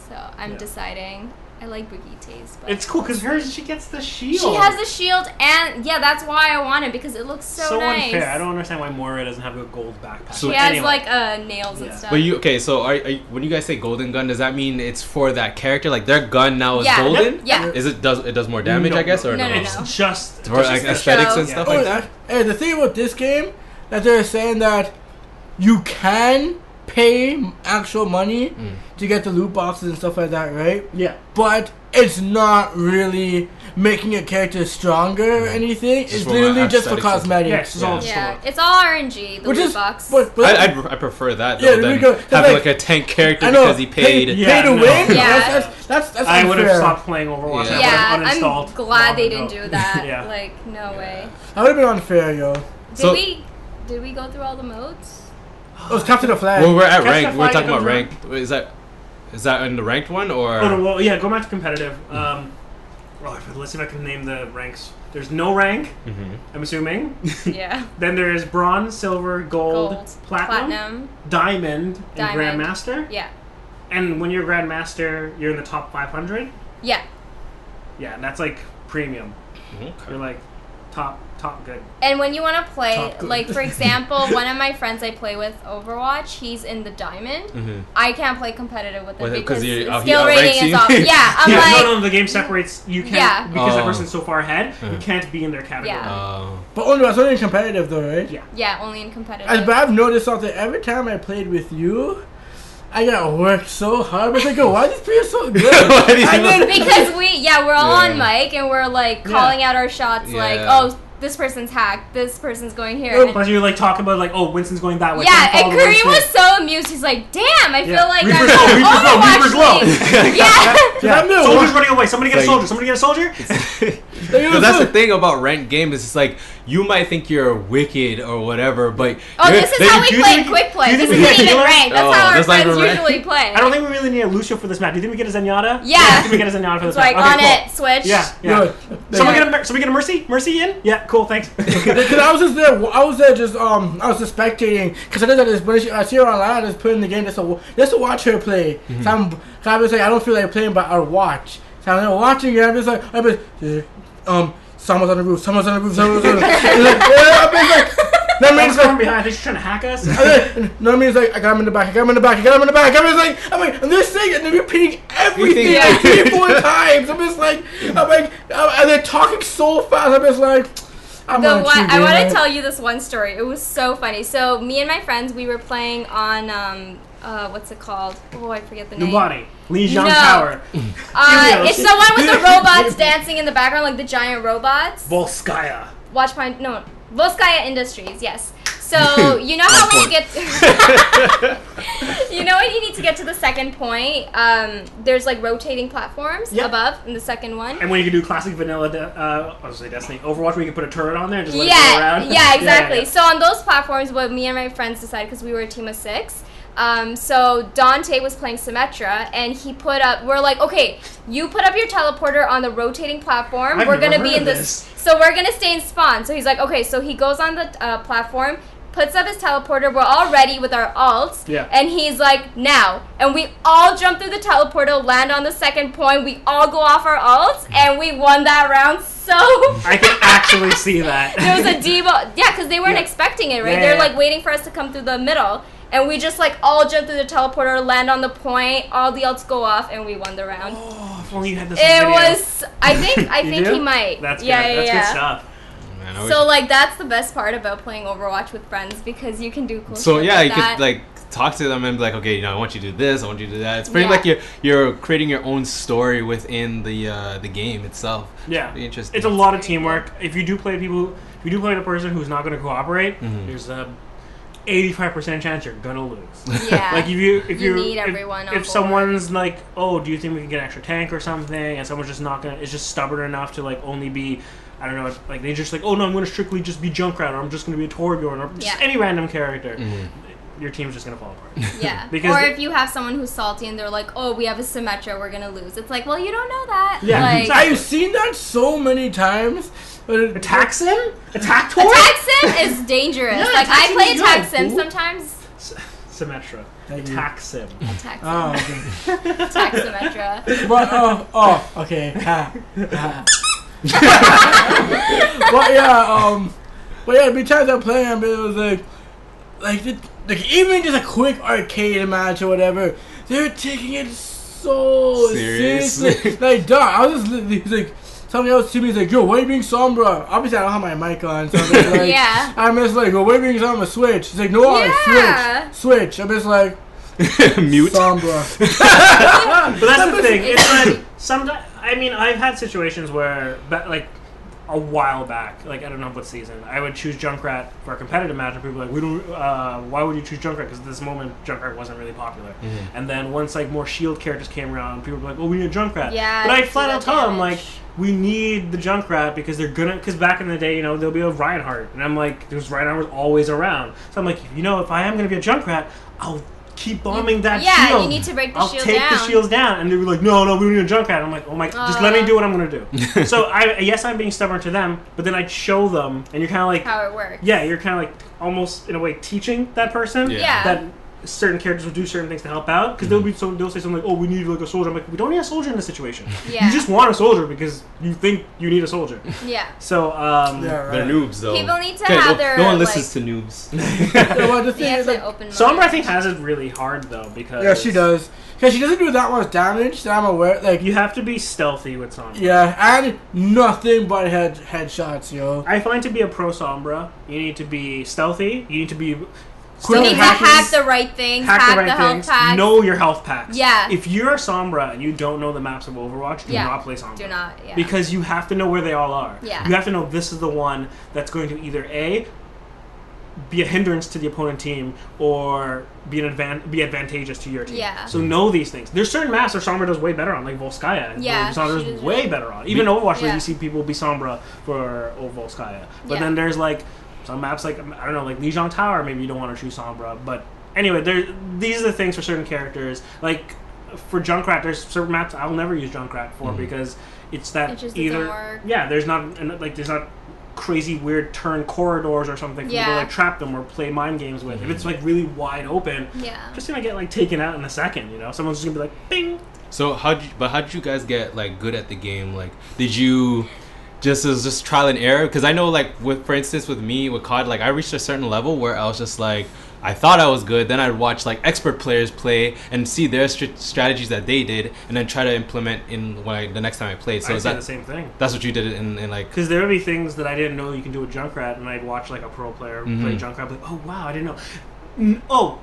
So I'm Yeah. deciding. I like Brigitte's, but it's cool because hers she gets the shield. she has the shield, and yeah, that's why I want it because it looks so, so nice. unfair. I don't understand why Moira doesn't have a gold backpack. So She has Anyway. like uh, nails Yeah. and stuff. But you okay? So are, are you, when you guys say golden gun, does that mean it's for that character? Like their gun now is Yeah. golden? Yeah. Is it does it does more damage? No, I guess or no, no? no, It's just For it's like just aesthetics show. and stuff Yeah. like Oh, that. that, hey, the thing about this game that they're saying that you can pay actual money Mm. to get the loot boxes and stuff like that, right? Yeah. But it's not really making a character stronger or anything. Just It's literally just for cosmetics. Yeah, it's all Yeah. just yeah, it's all RNG. The Which loot is, box. but, but I, I'd, I prefer that Yeah, though there we than go. 'Cause, having like- like, a tank character because he paid. Yeah, pay to no. win. Yeah. That's, that's, that's, that's I would have stopped playing Overwatch. Yeah. I yeah, would have uninstalled. I'm glad they didn't do that. [LAUGHS] Yeah. Like, no way. That would have been unfair, yo. Did So- we? Did we go through all the modes? It was Captain the Flag. Well, we're at Catch ranked. We're talking about comes ranked. Is that is that in the ranked one or? Oh no, well, yeah. Go back to competitive. Um, well, let's see if I can name the ranks. There's no rank. Mhm. I'm assuming. [LAUGHS] Yeah. [LAUGHS] then there's bronze, silver, gold, Gold, platinum, Platinum. diamond, and Diamond. grandmaster. Yeah. And when you're grandmaster, you're in the top 500. Yeah. Yeah, and that's like premium. Okay. You're like top, top good. And when you want to play, like for [LAUGHS] example, one of my friends I play with Overwatch, he's in the diamond. Mhm. I can't play competitive with him With because you're- his oh, skill rating is off. [LAUGHS] Yeah, I'm yeah, like, no, no, the game separates. You can't Yeah. because that Oh. person's so far ahead. You Uh-huh. can't be in their category. Yeah. Oh. But only, it's only competitive though, right? Yeah. yeah, only in competitive. As, but I've noticed something. Every time I played with you, I got worked so hard. But I go, why are these players so [LAUGHS] good? Why do you and then, because we, yeah, we're all on mic and we're like Yeah. calling out our shots, like, oh, this person's hacked, this person's going here. Oh, and- Plus, you like talk about like, oh, Winston's going that way. yeah, and the Curry was so amused. He's like, "Damn, I Yeah. feel like Reaper I'm glow, Reaper glow, Overwatch Reaper glow. League." [LAUGHS] yeah. [LAUGHS] Yeah. Soldier's running away. Somebody get a soldier. Somebody get a soldier. [LAUGHS] Because that's the thing about ranked games. It's like you might think you're wicked or whatever, but Oh, this is how you- we play think- quick play. This isn't get even healers? ranked. That's Oh, how our that's friends even usually play. I don't think we really need a Lucio for this map. Do you think we get a Zenyatta? Yeah. I think we get a Zenyatta for this It's like map. on Okay, it, switch. Yeah, yeah. Good. Someone Yeah. get a mer- someone get a mercy, mercy in. Yeah, cool. Thanks. [LAUGHS] Because I was just there, I was there just um, I was just spectating. Because I did that. When she, I see her online, I just put in the game just to just to watch her play. So I'm, cause I was like, I don't feel like playing, but I'll watch. So I'm there watching it. I'm just like, I'm just, yeah, um, someone's on the roof, someone's on the roof, someone's on the roof. [LAUGHS] It's like, yeah, I'm like, that Someone's means coming like. behind. I think she's trying to hack us. No, I mean it's like I got him in the back, I got him in the back, I got him in the back. I was like, I'm like, and they're saying, and they're repeating everything think- like three, four [LAUGHS] times. I'm just like, I'm like, I'm- and they're talking so fast. I'm just like, I'm The not one, true I want gamer. to tell you this one story. It was so funny. So me and my friends, we were playing on um, uh, what's it called? Oh, I forget the New name. body. Li Jiang No. Tower. [LAUGHS] Uh, Helios. it's the one with the robots dancing in the background, like the giant robots. Volskaya. Watch my no, Volskaya Industries. Yes. So [LAUGHS] you know how when you get, [LAUGHS] you know when you need to get to the second point, um, there's like rotating platforms Yep. above in the second one. And when you can do classic vanilla, de- uh, I was gonna say Destiny, Overwatch, where you can put a turret on there and just let it go yeah, around. yeah, exactly. yeah. So on those platforms, what me and my friends decided because we were a team of six. Um, so Dante was playing Symmetra, and he put up. We're like, okay, you put up your teleporter on the rotating platform. I've we're gonna be in this. this. So we're gonna stay in spawn. So he's like, okay. So he goes on the uh, platform, puts up his teleporter. We're all ready with our ults. Yeah. And he's like, now, and we all jump through the teleporter, land on the second point. We all go off our ults, and we won that round. So. [LAUGHS] I can actually see that. There was a [LAUGHS] Debo. Yeah, because they weren't Yeah. expecting it, right? Yeah, They're yeah. like waiting for us to come through the middle. And we just like all jump through the teleporter, land on the point, all the outs go off, and we won the round. Oh, if only you had this on it video. was, I think, I [LAUGHS] think do? he might. That's yeah, good. yeah, That's yeah. good stuff. Man, I So like that's the best part about playing Overwatch with friends because you can do cool. so yeah, like you that. could like talk to them and be like, okay, you know, I want you to do this, I want you to do that. It's pretty Yeah. like you're you're creating your own story within the uh, the game itself. Yeah, Be interesting. It's a lot of very teamwork. If you do play people, if you do play a person who's not going to cooperate, Mhm. there's a 85% chance you're gonna lose. yeah. [LAUGHS] Like if you if You you need if, everyone on if someone's like, oh, do you think we can get an extra tank or something, and someone's just not gonna is just stubborn enough to like only be. I don't know, like they just like, oh no, I'm gonna strictly just be Junkrat, or I'm just gonna be a Torbjorn, or just Yeah. any random character. Mhm. Your team's just gonna fall apart. [LAUGHS] yeah. [LAUGHS] because or if you have someone who's salty and they're like, "Oh, we have a Symmetra, we're gonna lose." It's like, well, you don't know that. Yeah, Like, exactly. I've seen that so many times. But it, Attack sim, attack Tor, Attack sim is dangerous. Yeah, like I play is attack sim fool. sometimes. S- Symmetra, Thank you. attack sim. Attack sim. Oh, okay. [LAUGHS] Attack Symmetra. but oh, oh, okay. Ha, ha. but yeah, um, but yeah, the times I play them, it was like, like, it, like even just a quick arcade match or whatever, they're taking it so Serious? seriously. [LAUGHS] like, dog, I was just he's like. Somebody else to me is like, yo, why are you being sombra? Obviously, I don't have my mic on, so I'm just [LAUGHS] like, Yeah. I'm just like, well, why you being sombra? Switch. He's like, no, Yeah. switch, switch. I'm just like, [LAUGHS] Mute. sombra. But that's the thing. It's It's- like sometimes. I mean, I've had situations where, but like, a while back, like I don't know what season, I would choose Junkrat for a competitive match, and people were like, "We don't. Uh, why would you choose Junkrat? Because at this moment, Junkrat wasn't really popular." Mm-hmm. And then once like more Shield characters came around, people were like, "Oh, we need a Junkrat." Yeah, But I flat out the tell them like, we need the Junkrat because they're gonna. Because back in the day, you know, there'll be a Reinhardt, and I'm like, there's Reinhardt was always around. So I'm like, you know, if I am gonna be a Junkrat, I'll keep bombing that yeah, shield. Yeah, you need to break the I'll shield take down. the shields down, and they were like, "No, no, we don't need a Junkrat." I'm like, "Oh my, god, just let me Uh. do what I'm gonna do." [LAUGHS] so I, yes, I'm being stubborn to them, but then I'd show them, and you're kind of like, How it works. yeah, you're kind of like almost in a way teaching that person Yeah. Yeah. that certain characters will do certain things to help out because they'll be so they'll say something like, "Oh, we need like a soldier." I'm like, "We don't need a soldier in this situation. Yeah. You just want a soldier because you think you need a soldier." Yeah. So, um, Yeah, right. They're noobs though. People need to Okay, have no, their, no one like- listens to noobs. Yeah, well, the thing is, like, open. Sombra, I think, has it really hard though because Yeah, she does. Because she doesn't do that much damage that I'm aware. Like, You have to be stealthy with Sombra. yeah, and nothing but head headshots, yo. I find to be a pro Sombra, you need to be stealthy. You need to be So you need to hackers- hack the right things, hack, hack the the, right health things. packs. Know your health packs. Yeah. If you're a Sombra and you don't know the maps of Overwatch, do Yeah. not play Sombra. Do not. Yeah. Because you have to know where they all are. Yeah. You have to know this is the one that's going to either a be a hindrance to the opponent team or be an advan- be advantageous to your team. Yeah. So know these things. There's certain maps that Sombra does way better on, like Volskaya. Yeah, Sombra she does does way better on. Even Overwatch, like Yeah. you see people be Sombra for Volskaya. But Yeah. then there's like some maps like I don't know, like Lijiang Tower. Maybe you don't want to choose Sombra, but anyway, there these are the things for certain characters. Like for Junkrat, there's certain maps I'll never use Junkrat for mm-hmm. because it's that It just either work. yeah, there's not like there's not crazy weird turn corridors or something for you to Yeah. like trap them or play mind games with. If mm-hmm. it's like really wide open, yeah. just gonna get like taken out in a second. You know, someone's just gonna be like, "Bing." So how but how did you guys get like good at the game? Like, did you just was just trial and error? Because I know like with for instance with me with COD, like I reached a certain level where I was just like I thought I was good. Then I'd watch like expert players play and see their str- strategies that they did, and then try to implement in when I, the next time I played. So I is say that the same thing. that's what you did in, in like Because there would be things that I didn't know you can do with Junkrat, and I'd watch like a pro player play Mhm. Junkrat, like, oh wow, I didn't know. Oh,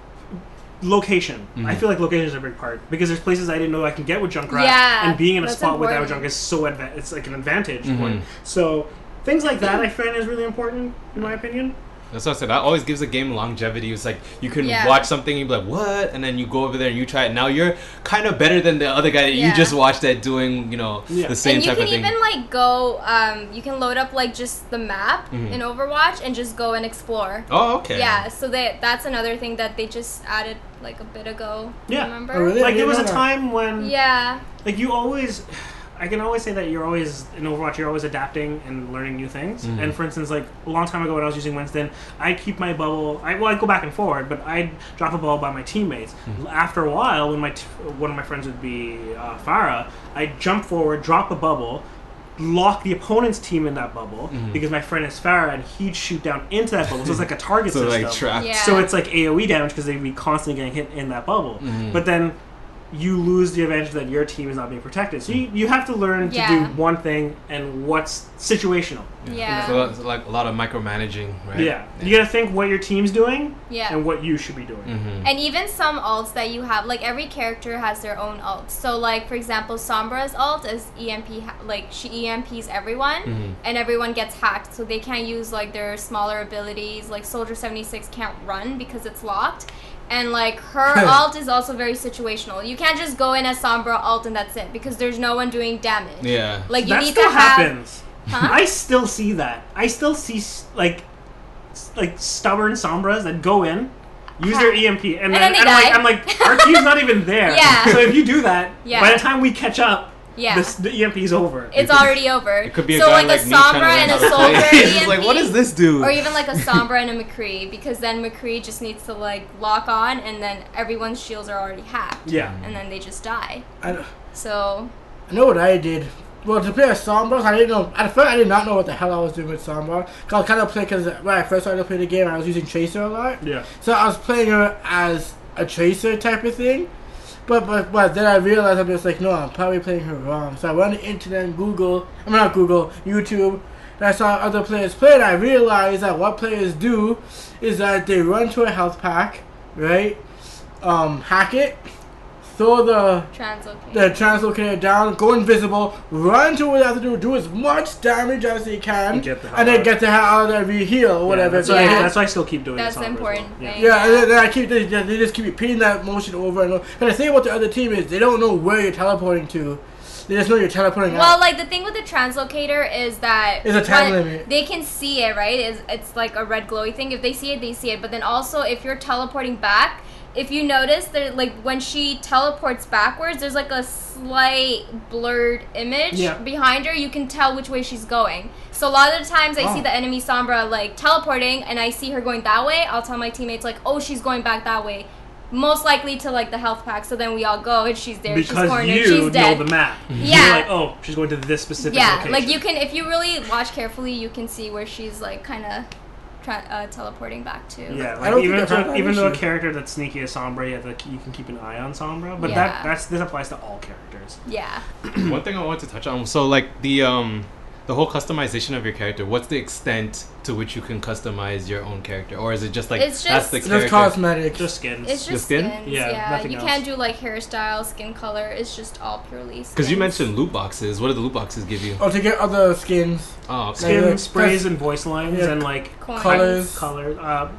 location. I Mhm. feel like location is a big part because there's places I didn't know I can get with Junkrat, Yeah, and being in a that's spot without important. Junk is so adva- it's like an advantage Mhm. point. So things like that I find is really important in my opinion. That's what I said. That always gives a game longevity. It's like you can Yeah. watch something and you be like, "What?" and then you go over there and you try it. Now you're kind of better than the other guy that you just watched at doing, you know, Yeah. the same and you type can of thing. even like go. Um, you can load up like just the map Mhm. in Overwatch and just go and explore. oh, okay. Yeah, so that that's another thing that they just added like a bit ago. Yeah. Remember? Oh, really? Like there was a time when Yeah. like you always I can always say that you're always in Overwatch. You're always adapting and learning new things. Mhm. And for instance, like a long time ago when I was using Winston, I keep my bubble. I well, I go back and forward, but I drop a ball by my teammates. After a while, when my t- one of my friends would be uh, Pharah, I jump forward, drop a bubble. Lock the opponent's team in that bubble Mhm. because my friend is Pharah and he'd shoot down into that bubble. So it's like a [LAUGHS] target So system. like trap. Yeah. So it's like AOE damage because they'd be constantly getting hit in that bubble. Mhm. But then you lose the advantage that your team is not being protected. So you, you have to learn to do one thing and what's situational. Yeah. So it's like a lot of micromanaging, right? Yeah. You gotta think what your team's doing Yeah. and what you should be doing. Mm-hmm. And even some ults that you have, like every character has their own ults. So, like for example, Sombra's ult is EMP, like she EMPs everyone, Mhm. and everyone gets hacked. So they can't use like their smaller abilities. Like Soldier seventy six can't run because it's locked. And like her [LAUGHS] ult is also very situational. You can't just go in as Sombra ult and that's it because there's no one doing damage. Yeah. Like you that need still to have. happens. Huh? I still see that. I still see like like stubborn sombras that go in, use their EMP, and, then, then they and I'm like. I'm like our team's not even there. [LAUGHS] Yeah. So if you do that, Yeah. by the time we catch up, yeah. this, the is over. it's already over. It could be a so guy like, like a me trying to Sombra and a to play. [LAUGHS] Soldier It's like, EMP. what does this do? Or even like a [LAUGHS] Sombra and a McCree, because then McCree just needs to like lock on, and then everyone's shields are already hacked, yeah. and then they just die. I, So I know what I did. Well, to play as Sombra, I didn't know. At first, I did not know what the hell I was doing with Sombra. Cause I was kind of playing because when I first started to play the game, I was using Tracer a lot. Yeah. So I was playing her as a Tracer type of thing. But but but then I realized I'm just like no, I'm probably playing her wrong. So I went on the internet Google. I'm not Google, YouTube. And I saw other players play, and I realized that what players do is that they run to a health pack, right? Um, hack it, throw the translocate. the translocator down, go invisible, run to what they have to do, do as much damage as they can, And get the and then get the hell out of there, re-heal or whatever. that's, So why, that's why I still keep doing that. That's the the Sombra as well. important Yeah. yeah, and then, then I keep they, they just keep repeating that motion over and over. And the thing about the other team is they don't know where you're teleporting to. They just know you're teleporting Well, out. like the thing with the translocator is that There's a time limit. They can see it, right? It's, it's like a red glowy thing. If they see it, they see it. But then also, if you're teleporting back, if you notice that, like when she teleports backwards, there's like a slight blurred image Yeah. behind her. You can tell which way she's going. So a lot of the times, I see Oh. the enemy Sombra like teleporting, and I see her going that way. I'll tell my teammates like, "Oh, she's going back that way." Most likely to like the health pack. So then we all go, and she's there. she's Because cornered. you she's know dead. the map. Mhm. Yeah. You're like, oh, she's going to this specific Yeah, location. like you can if you really watch carefully, you can see where she's like kind of tra- uh, teleporting back to. Yeah, I like don't even I've had though, even though a character that's sneaky as Sombra, you, have to, you can keep an eye on Sombra. But Yeah. that that's this applies to all characters. Yeah. [CLEARS THROAT] One thing I want to touch on. So like the um, the whole customization of your character. What's the extent to which you can customize your own character, or is it just like It's that's just- the It's character? cosmetic. Just skins. It's The just skin? skins. Yeah, Yeah, nothing you else. can't do like hairstyle, skin color. It's just all purely. Because you mentioned loot boxes. What do the loot boxes give you? Oh, to get other skins. Oh, okay. skin Like, sprays and voice lines Yeah. and like Coins. Colors. color, uh,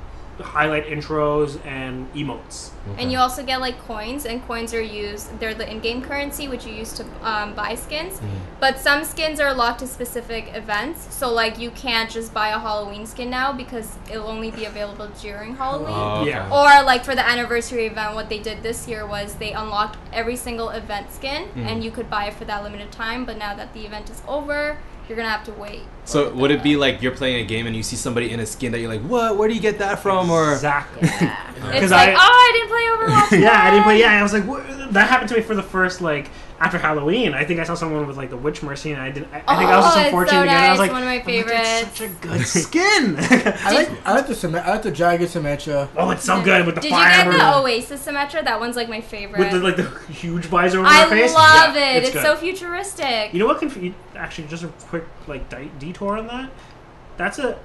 highlight intros and emotes. And you also get like coins, and coins are used. They're the in-game currency, which you use to um, buy skins. Mm. But some skins are locked to specific events, so like you can't just buy a Halloween skin now because it'll only be available during Halloween. Oh, okay. Yeah. Or like for the anniversary event, what they did this year was they unlocked every single event skin, Mhm. and you could buy it for that limited time. But now that the event is over, you're gonna have to wait. So would it be the- like you're playing a game and you see somebody in a skin that you're like, what? Where do you get that from? Or exactly. Yeah. [LAUGHS] it's 'Cause like, I- oh, I didn't play Overwatch. [LAUGHS] yeah, I didn't play. yet." Yeah, I was like, what? that happened to me for the first like after Halloween. I think I saw someone with like the Witch Mercy, and I didn't. I, I think I was Oh, just it's unfortunate so again. I was like, one of my oh, I'm like, favorites. such a good [LAUGHS] skin. I like I like the Symmet- I like the Dragon Symmetra. oh, it's so good with the Did you get the Oasis Symmetra? That one's like my favorite. with the like the huge visor over I my face. I love Yeah, it. It's, good. so futuristic. You know what? Conf- actually, just a quick like di- detour on that. That's a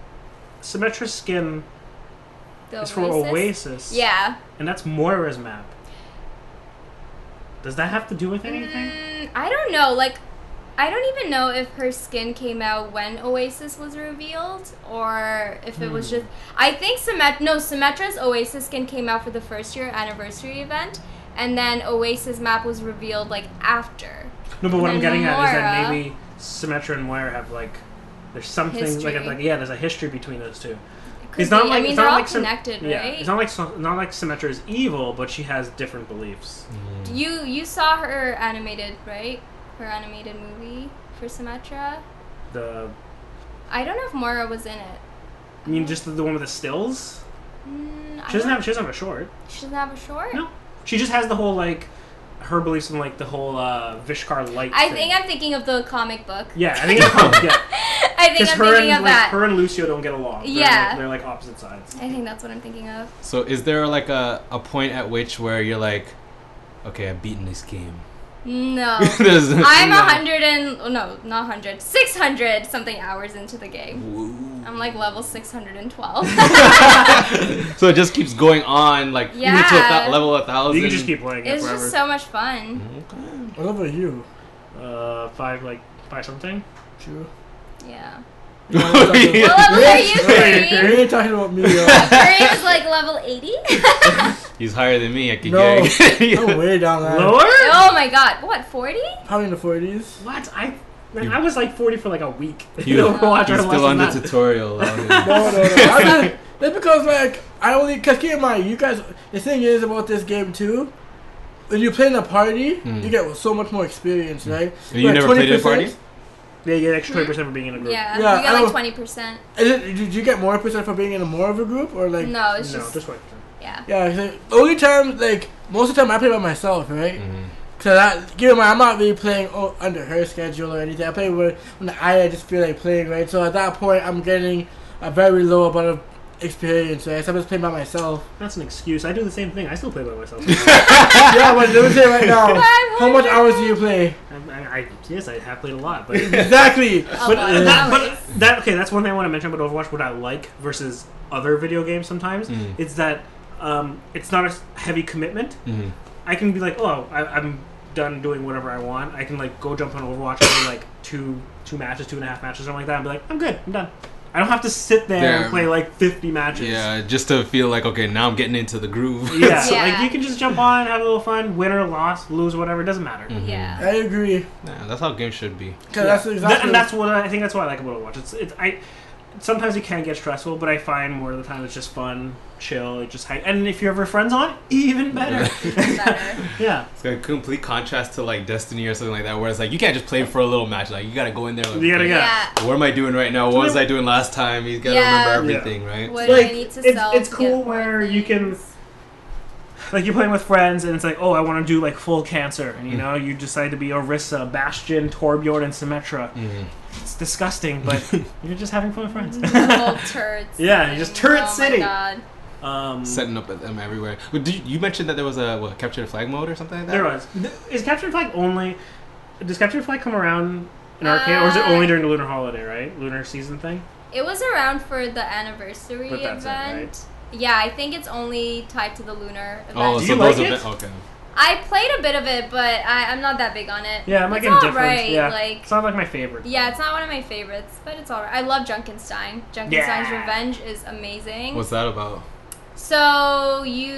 Symmetra skin. The It's for Oasis. Yeah. and that's Moira's map. Does that have to do with anything? Mm, I don't know. Like, I don't even know if her skin came out when Oasis was revealed, or if it was Hmm. just. I think Symmet. No, Symmetra's Oasis skin came out for the first year anniversary event, and then Oasis map was revealed like after. No, but what I'm getting at is that maybe Symmetra and Moira have like there's something like History. like yeah, there's a history between those two. It could It's not be. like I mean, it's they're not all like connected, Yeah, right? it's not like not like Symmetra is evil, but she has different beliefs. You you saw her animated, right? Her animated movie for Symmetra. The I don't know if Moira was in it. I mean, just the, the one with the stills. Mm, She doesn't don't- have she doesn't have a short. She doesn't have a short. No, she just has the whole like her beliefs in like the whole uh, Vishkar light. I thing. think I'm thinking of the comic book. Yeah, I think it's yeah. [LAUGHS] I think Because I'm her thinking and of like, that. her and Lucio don't get along. They're, Yeah. like, they're like opposite sides. I think that's what I'm thinking of. So is there like a, a point at which where you're like, okay, I've beaten this game. No. [LAUGHS] There's- I'm a No. hundred and oh, no, not hundred, six hundred something hours into the game. Woo. I'm like level six hundred and twelve. [LAUGHS] [LAUGHS] so it just keeps going on, like even to a Yeah. th- level a thousand. You can just keep playing it it's forever. just so much fun. Okay. What about you? uh, five like five something. True. Yeah. Yeah. What level are you, Sorry, We Kareem? ain't talking about me, yo. Kareem is like level eighty. [LAUGHS] He's higher than me. I can No, guarantee. I'm way down there. Lower? oh my god, what forty? Probably in the 40s. What? I man, You- I was like forty for like a week. [LAUGHS] You- Overwatch He's or still less on the than that. tutorial. [LAUGHS] No, no, no. I just, that's because like I only cause keep in mind you guys. The thing is about this game too. When you play in a party, Mm. you get so much more experience, right? You Like never played in a party? Yeah, you get extra twenty percent for being in a group. Yeah, Yeah, you get I like twenty percent. Is it, did you get more percent for being in a more of a group or like? No, it's no, just, just twenty percent. yeah. Yeah, 'cause, like, only time like most of the time I play by myself, right? Mhm. Cause I, give in mind, I'm not really playing oh, under her schedule or anything. I play with when I, I just feel like playing, right? So at that point, I'm getting a very low amount of experience, right? So I'm just playing by myself. That's an excuse. I do the same thing. I still play by myself. [LAUGHS] yeah, but let me say right now, how much hours do you play? I, I, I, yes, I have played a lot, but exactly. [LAUGHS] A but, lot that, but that okay. That's one thing I want to mention about Overwatch. What I like versus other video games sometimes Mm. it's that um, it's not a heavy commitment. Mhm. I can be like, oh, I, I'm done doing whatever I want. I can like go jump on Overwatch and do like two two matches, two and a half matches, something like that. And be like, I'm good, I'm done. I don't have to sit there Yeah. and play like 50 matches. Yeah, just to feel like okay, now I'm getting into the groove. Yeah, [LAUGHS] Yeah. like you can just jump on, have a little fun, win or loss, lose, whatever, it doesn't matter. Mhm. Yeah. I agree. Yeah, that's how games should be. Cause that's That- exactly. and that's what I, I think. That's what I like about Overwatch. It's, it's I. Sometimes it can get stressful, but I find more of the time it's just fun, chill, it just hang. And if you have your friends on, even better. Better. [LAUGHS] yeah, It's like a complete contrast to like Destiny or something like that, where it's like you can't just play for a little match. Like you gotta go in there. Like, You gotta- yeah. What am I doing right now? What was I doing last time? You gotta Yeah. remember Yeah. everything, right? What do Like, I need to it's- sell? it's to cool get more where you can- like you're playing with friends, and it's like, oh, I want to do like full cancer, and you Mm. know, you decide to be Orisa, Bastion, Torbjorn, and Symmetra. Mhm. It's disgusting, but [LAUGHS] you're just having fun with friends. [LAUGHS] Little turrets. Yeah, you're just turret oh city. My God. um, Setting up them everywhere. But did you, you mentioned that there was a what, capture the flag mode or something like that? There was. Is Capture the Flag only? Does Capture the Flag come around in arcade, or is it Uh, only during the lunar holiday, right? Lunar season thing. It was around for the anniversary But that's it, event. Yeah, I think it's only tied to the lunar event. Oh, Do so you those like event- it? Okay. I played a bit of it, but I, I'm not that big on it. Yeah, I'm like it's getting different. alright, Yeah, Like, it's not like my favorite. yeah, it's not one of my favorites, but it's alright. I love Junkenstein. Junkenstein's Yeah. Revenge is amazing. What's that about? So you,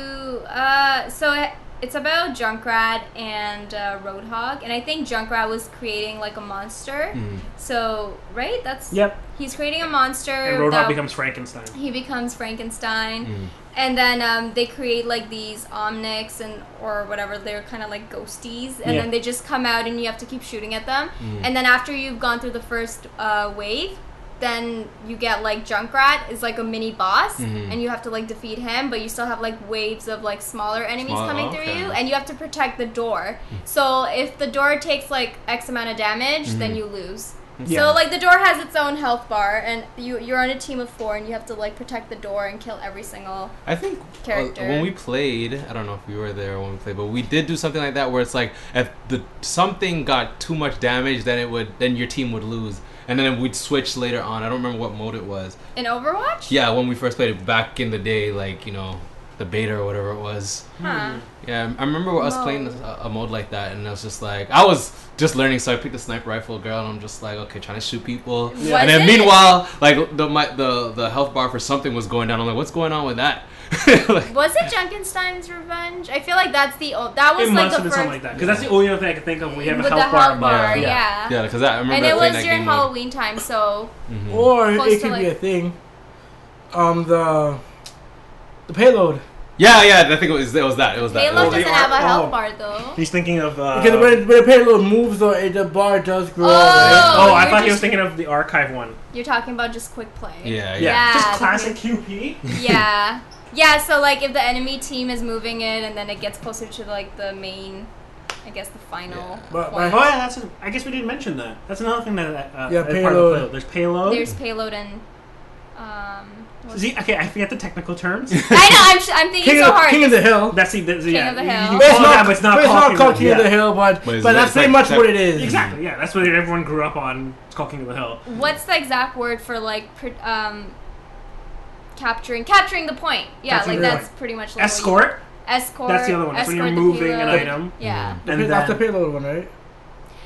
uh, so it, it's about Junkrat and uh, Roadhog, and I think Junkrat was creating like a monster. Mm. So right, that's Yep. he's creating a monster. And Roadhog that- becomes Frankenstein. he becomes Frankenstein, Mm. and then um, they create like these omnics and or whatever. They're kind of like ghosties, and Yeah. then they just come out, and you have to keep shooting at them. Mm. And then after you've gone through the first uh, wave, then you get like Junkrat is like a mini boss, Mhm. and you have to like defeat him. But you still have like waves of like smaller enemies Small- coming oh, through you, and you have to protect the door. So if the door takes like X amount of damage, then Mhm. you lose. Yeah. So like the door has its own health bar, and you you're on a team of four, and you have to like protect the door and kill every single. I think uh, when we played, I don't know if you were there when we played, but we did do something like that where it's like if the something got too much damage, then it would then your team would lose, and then we'd switch later on. I don't remember what mode it was. In Overwatch? Yeah, when we first played it back in the day, like you know, the beta or whatever it was. Huh. Hmm. Yeah, I remember us playing a, a mode like that, and I was just like, I was just learning, so I picked a sniper rifle, girl, and I'm just like, okay, trying to shoot people. Was and then it? meanwhile, like the my the the health bar for something was going down. I'm like, what's going on with that? [LAUGHS] like, Was it Junkenstein's Revenge? I feel like that's the o- that was It like must the have been first something like that because that's the only other thing I can think of. We have with a the health bar. bar, Yeah. yeah. yeah, because I remember And it was that during game mode. Halloween time, so Mhm. Or Close it to, could be a thing. Um, the the payload. Yeah, yeah, I think it was it was that. It was that. It doesn't have a are- health oh. bar though. He's thinking of. Uh, because when, when the payload moves, though, it, the bar does grow. Oh. right? oh, I thought he was thinking of the archive one. You're talking about just quick play. yeah, yeah. Yeah, Yeah, just classic QP. yeah. [LAUGHS] Yeah, so like if the enemy team is moving it and then it gets closer to like the main I guess the final Yeah. But- point. Oh yeah, that's. A, I guess we didn't mention that. That's another thing that. Uh, Yeah, is part of the payload. payload. There's payload. There's payload and um See, okay, I forget the technical terms. [LAUGHS] I know, I'm, sh- I'm thinking King, so of, hard. King of the Hill. That's the, that's, yeah. of the Hill. You, But call it's not, that, but it's not but it's called not called King of the Hill, but, But but, that's it's pretty like much tech- what it is. Exactly. Yeah, that's what everyone grew up on. It's called King of the Hill. What's the exact word for like um capturing capturing the point? Yeah, Capturing like the that's point. pretty much like what you- Escort. escort. That's the other one. That's when you're escort the moving an payload. item. Yeah. Mhm. And pay- that's the payload one, right?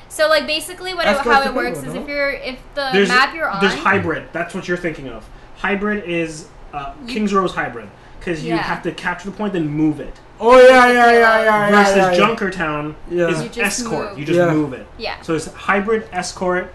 So like basically what it, Escort's how the it works payload, is no? if you're if the There's map you're on There's hybrid. That's what you're thinking of. Hybrid is uh, King's Row's hybrid because you Yeah. have to capture the point then move it. Oh yeah, yeah, yeah, yeah, yeah. Versus yeah, yeah. Junkertown Yeah. is You just escort. move. You just Yeah. move it. Yeah. So it's hybrid escort.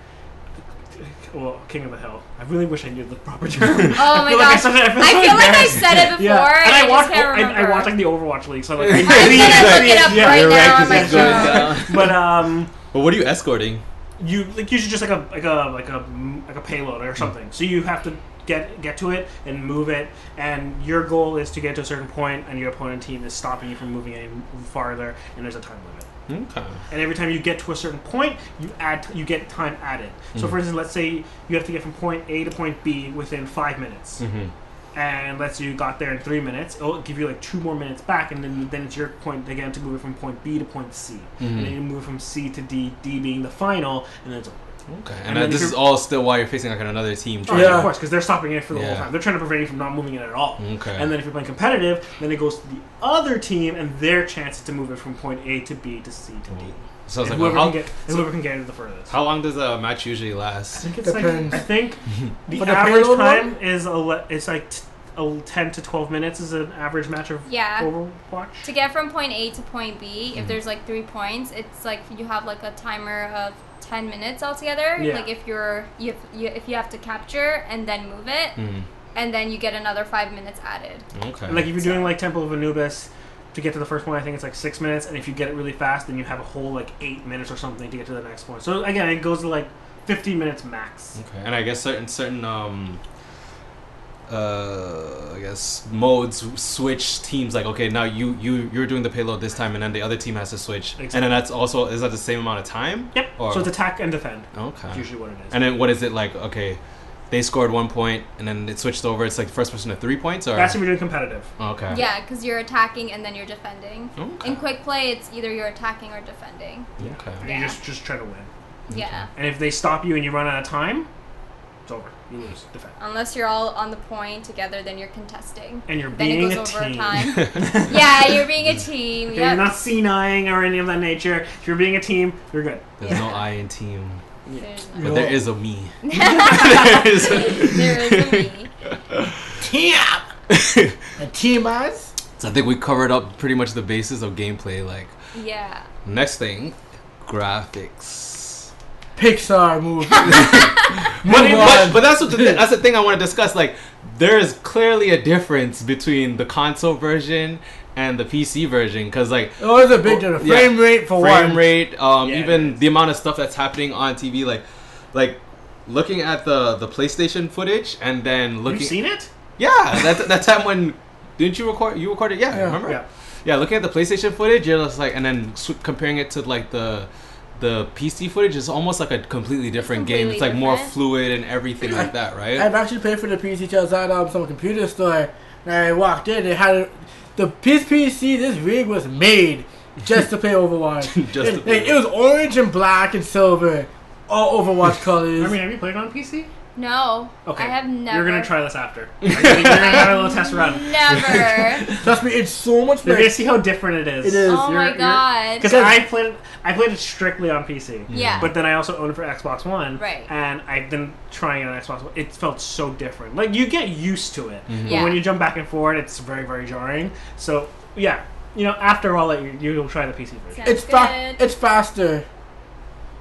Well, King of the Hill. I really wish I knew the proper [LAUGHS] term. Oh my I feel like I gosh. said it- I feel I so feel like I embarrassed. said it before Yeah, and I, I watch. just can't I, I remember. watch like the Overwatch League, so I'm like, I'm gonna look it up Yeah, right your now on my phone. [LAUGHS] But um, But what are you escorting? you like usually just like a like a like a like a payload or something. So you have to get get to it and move it, and your goal is to get to a certain point, and your opponent team is stopping you from moving any farther, and there's a time limit. Okay. And every time you get to a certain point, you add you get time added. So Mhm. for instance, let's say you have to get from point A to point B within five minutes, Mm-hmm. and let's say you got there in three minutes, it'll give you like two more minutes back, and then then it's your point again to move it from point B to point C, and then you move from C to D, D being the final, and then it's. Okay. And And, then uh, this is all still while you're facing like another team. Oh, yeah, Yeah. of course, because they're stopping it for the whole time. They're trying to prevent you from not moving it at all. Okay. And then if you're playing competitive, then it goes to the other team, and their chance is to move it from point A to B to C to D. so it's like whoever, how, can get, and whoever can get it the furthest. how long does a match usually last? I last? think it's Depends. like I think [LAUGHS] the For the average payload time one? is ele- it's like t- a ten to twelve minutes is an average match of Yeah. Overwatch. To get from point A to point B, if Mhm. there's like three points, it's like you have like a timer of ten minutes altogether. Yeah. Like if you're you, have, you if you have to capture and then move it, Mm. and then you get another five minutes added. Okay. And like if you're doing like Temple of Anubis. To get to the first point, I think it's like six minutes, and if you get it really fast, then you have a whole like eight minutes or something to get to the next point. So again, it goes to like fifteen minutes max. Okay, and I guess certain certain um uh I guess modes switch teams like okay now you you you're doing the payload this time and then the other team has to switch and then that's also is that the same amount of time Yep. Or- so it's attack and defend. okay That's usually what it is. and then what is it like okay they scored one point and then it switched over it's like first person to three points or That's if you're doing competitive. okay Yeah, because you're attacking and then you're defending. okay In quick play, it's either you're attacking or defending. okay And Yeah. You just just try to win. Yeah. And if they stop you and you run out of time, it's over. You lose. Defend. Unless you're all on the point together, then you're contesting. And you're Then being it a over team. time. [LAUGHS] yeah, you're being a team. Okay, Yep. You're not C9 or any of that nature. If you're being a team, you're good. There's no I in team, There's, but [LAUGHS] there is a me. there is a me. Team. [LAUGHS] and team eyes. So I think we covered up pretty much the basis of gameplay. Like Yeah. next thing, graphics. Pixar movie. [LAUGHS] [LAUGHS] But, but, but that's what the, that's the thing I want to discuss. Like, there is clearly a difference between the console version and the PC version because like Oh, there's a big difference. Yeah. Frame rate for frame one. rate, um, Yeah, even the amount of stuff that's happening on TV, like like looking at the the PlayStation footage and then looking. You've seen it? Yeah, that that time when didn't you record? You recorded? Yeah, Yeah. remember? Yeah. Yeah, looking at the PlayStation footage, you're just like, and then sw- comparing it to like the the PC footage is almost like a completely different game. It's completely like more fluid and everything like that, [CLEARS THROAT] right? I've actually paid for the PC till I was at um, some computer store. And I walked in, they had a, the this PC. This rig was made just to play Overwatch. [LAUGHS] Just it, to play like, it was orange and black and silver, all Overwatch [LAUGHS] colors. I mean, have you played on PC? No. Okay. I have never. You're gonna try this after. [LAUGHS] You're gonna, you're gonna have a little test run. Never. [LAUGHS] Trust me, it's so much better. You're gonna see how different it is. It is. oh my god. Because I played it, I played it strictly on PC. Yeah. But then I also owned it for Xbox One. Right. And I've been trying it on Xbox One. It felt so different. Like you get used to it, Mm-hmm. but Yeah. when you jump back and forth, it's very very jarring. So yeah, you know, after all that, you you'll try the PC version. Yeah. it's fa- Good. it's faster.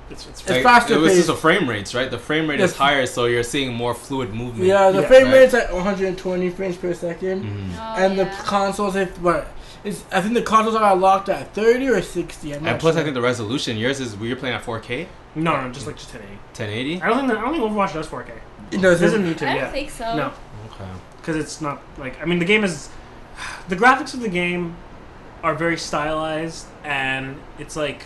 It's, it's, It's faster It was paced. just the frame rates, right? The frame rate is higher, so you're seeing more fluid movement. Yeah, the Yeah, frame right. rate's at 120 frames per 2nd Mhm. Oh, and the yeah. consoles, if what, it's, I think the consoles are locked at 30 or 60. I'm And plus, sure. I think the resolution yours is you're playing at 4K, no, no, just like just 1080. 1080. I don't think that, I don't think Overwatch does 4K. it doesn't. It doesn't need to. I don't yeah. think so. No, Okay. because it's not like I mean the game is [SIGHS] the graphics of the game are very stylized and it's like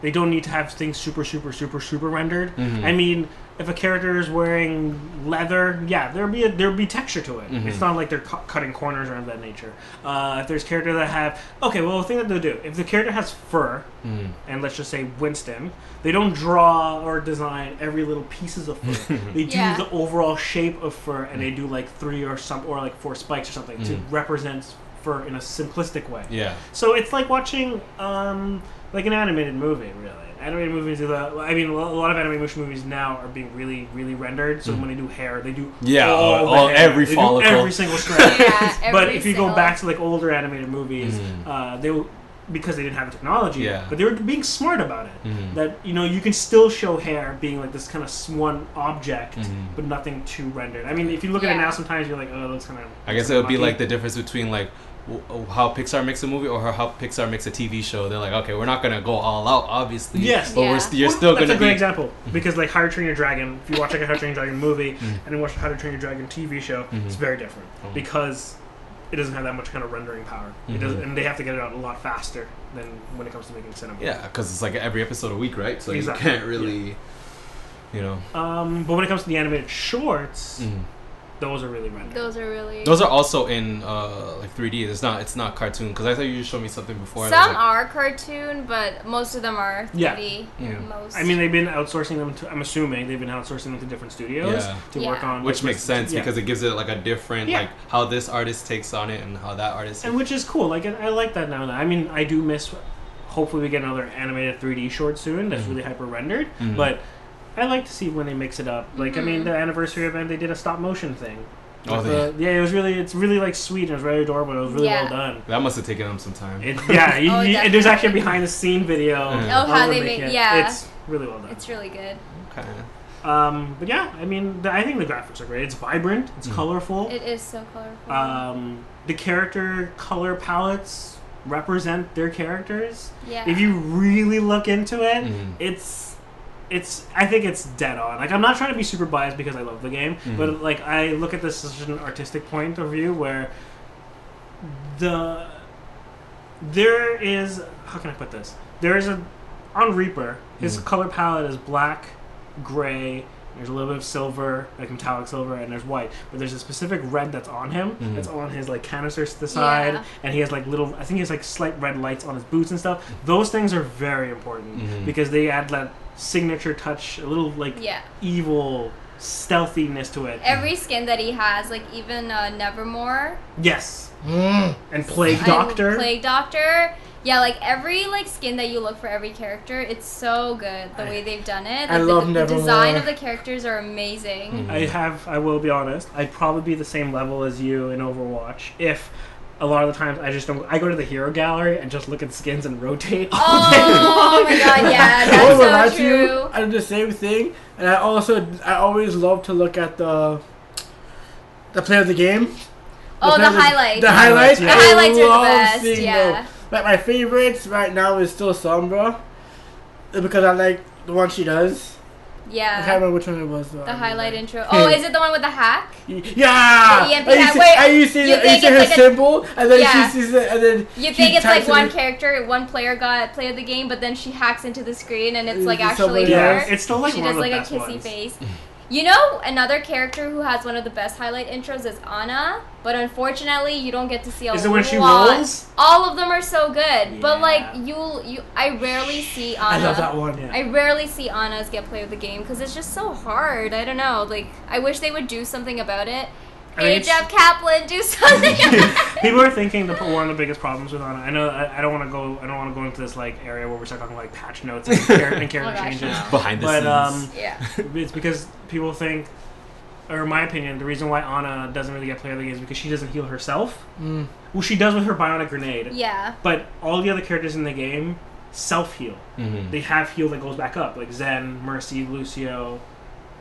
they don't need to have things super super super super rendered. Mhm. I mean, if a character is wearing leather, yeah, there'll be a, there'll be texture to it. Mhm. It's not like they're cu- cutting corners or of that nature. Uh, if there's characters that have okay, well, the thing that they'll do if the character has fur, Mm. and let's just say Winston, they don't draw or design every little pieces of fur. [LAUGHS] they do Yeah. the overall shape of fur, and they do like three or some or like four spikes or something to Mm. represent fur in a simplistic way. Yeah. So it's like watching um, like an animated movie, really. Animated movies do that. I mean, a lot of animation movies now are being really, really rendered. So Mm. when they do hair, they do Yeah, all, all- the all- hair. every They do follicle. [LAUGHS] every single strand. Yeah, but if you go back to like older animated movies, Mhm. uh, they will because they didn't have the technology. Yeah. But they were being smart about it. Mhm. That you know you can still show hair being like this kind of one object, Mhm. but nothing too rendered. I mean, if you look at it now, sometimes you're like, oh, it looks kind of. I guess it would be like the difference between like w- how Pixar makes a movie or how Pixar makes a TV show. They're like, okay, we're not gonna go all out, obviously. Yes. but Yeah. we're st- you're still That's gonna a great be. example [LAUGHS] because like How to Train Your Dragon. If you watch like a How to Train Your Dragon movie Mhm. and then watch How to Train Your Dragon TV show, it's Mhm. very different Oh. because it doesn't have that much kind of rendering power. It does, and they have to get it out a lot faster than when it comes to making cinema. Yeah, because it's like every episode a week, right? So Exactly. you can't really, you know. Um, but when it comes to the animated shorts, Mhm. Those are really rendered. Those are really. Those are also in uh, like 3D. It's not. It's not cartoon. Because I thought you showed me something before. and I was Some like, are cartoon, but most of them are 3D. Yeah. Yeah. Most. I mean, they've been outsourcing them to. I'm assuming they've been outsourcing them to different studios Yeah. to Yeah. work on, which like, makes this- sense yeah. because it gives it like a different Yeah. like how this artist takes on it and how that artist. and which is cool. Like, and I like that now. I mean, I do miss. Hopefully, we get another animated 3D short soon that's Mhm. really hyper rendered. Mhm. But I like to see when they mix it up. Like, I mean, Mhm. the anniversary event, they did a stop motion thing. Oh, With the- yeah, it was really, it's really like sweet. and It was very adorable. It was really Yeah. well done. that must have taken them some time. It, yeah, [LAUGHS] you, Oh, you- and there's actually a behind the scene video. Yeah. Oh, how they making make- it. yeah. It's really well done. it's really good. okay. Um, but yeah, I mean, the, I think the graphics are great. It's vibrant. It's Mhm. colorful. It is so colorful. um, the character color palettes represent their characters. yeah. If you really look into it, Mhm. it's it's I think it's dead on. Like I'm not trying to be super biased because I love the game, Mhm. but like I look at this as an artistic point of view where the there is how can I put this? There is a on Reaper. His Mhm. color palette is black, gray, There's a little bit of silver, like metallic silver, and there's white. But there's a specific red that's on him. Mhm. That's on his like canisters to the side, Yeah. and he has like little. I think he has like slight red lights on his boots and stuff. Those things are very important Mhm. because they add that signature touch, a little like Yeah. evil stealthiness to it. Every skin that he has, like even uh, Nevermore, yes, Mm. and Plague I- Doctor. Plague Doctor. Yeah, like every like skin that you look for every character, it's so good the I- way they've done it. I Like, love the, the Nevermore. design of the characters are amazing. Mhm. I have. I will be honest. I'd probably be the same level as you in Overwatch if. A lot of the times, I just don't. I go to the hero gallery and just look at skins and rotate. all day Oh my god, [LAUGHS] yeah, I won't lie that's so to you, true. I do the same thing, and I also I always love to look at the the play of the game. Oh, the play of highlights. The highlights. The I highlights are the best, seeing yeah. those. Like my favorites right now is still Sombra, because I like the one she does. I can't remember which one it was. Though. The highlight intro. Oh, is it the one with the hack? [LAUGHS] Yeah. The EMP Are you hack, see, where are you see, you are you think see her it's like a- symbol, and then Yeah. she sees it, and then You think it's like types it one character, one player got played the game, but then she hacks into the screen and it's Is like it actually somebody her. Yeah, it's still like she one does of the like a kissy ones. face. [LAUGHS] You know, another character who has one of the best highlight intros is Ana, but unfortunately, you don't get to see a Is it when she rolls? All of them are so good, but like you, you, I rarely see Ana. I love that one. Yeah. I rarely see Ana's get play of the game because it's just so hard. I don't know. Like, I wish they would do something about it. I mean, Hey, it's- Jeff Kaplan, do something. [LAUGHS] [LAUGHS] People are thinking the one of the biggest problems with Ana. I know. I, I don't want to go. I don't want to go into this like area where we start talking like patch notes and, [LAUGHS] char- and character Oh, gosh, changes. no. Behind the But um, scenes. yeah. it's because people think, or in my opinion, the reason why Ana doesn't really get play of the game is because she doesn't heal herself. Mm. Well, she does with her bionic grenade. Yeah. But all the other characters in the game self heal. Mhm. They have heal that goes back up, like Zen, Mercy, Lucio,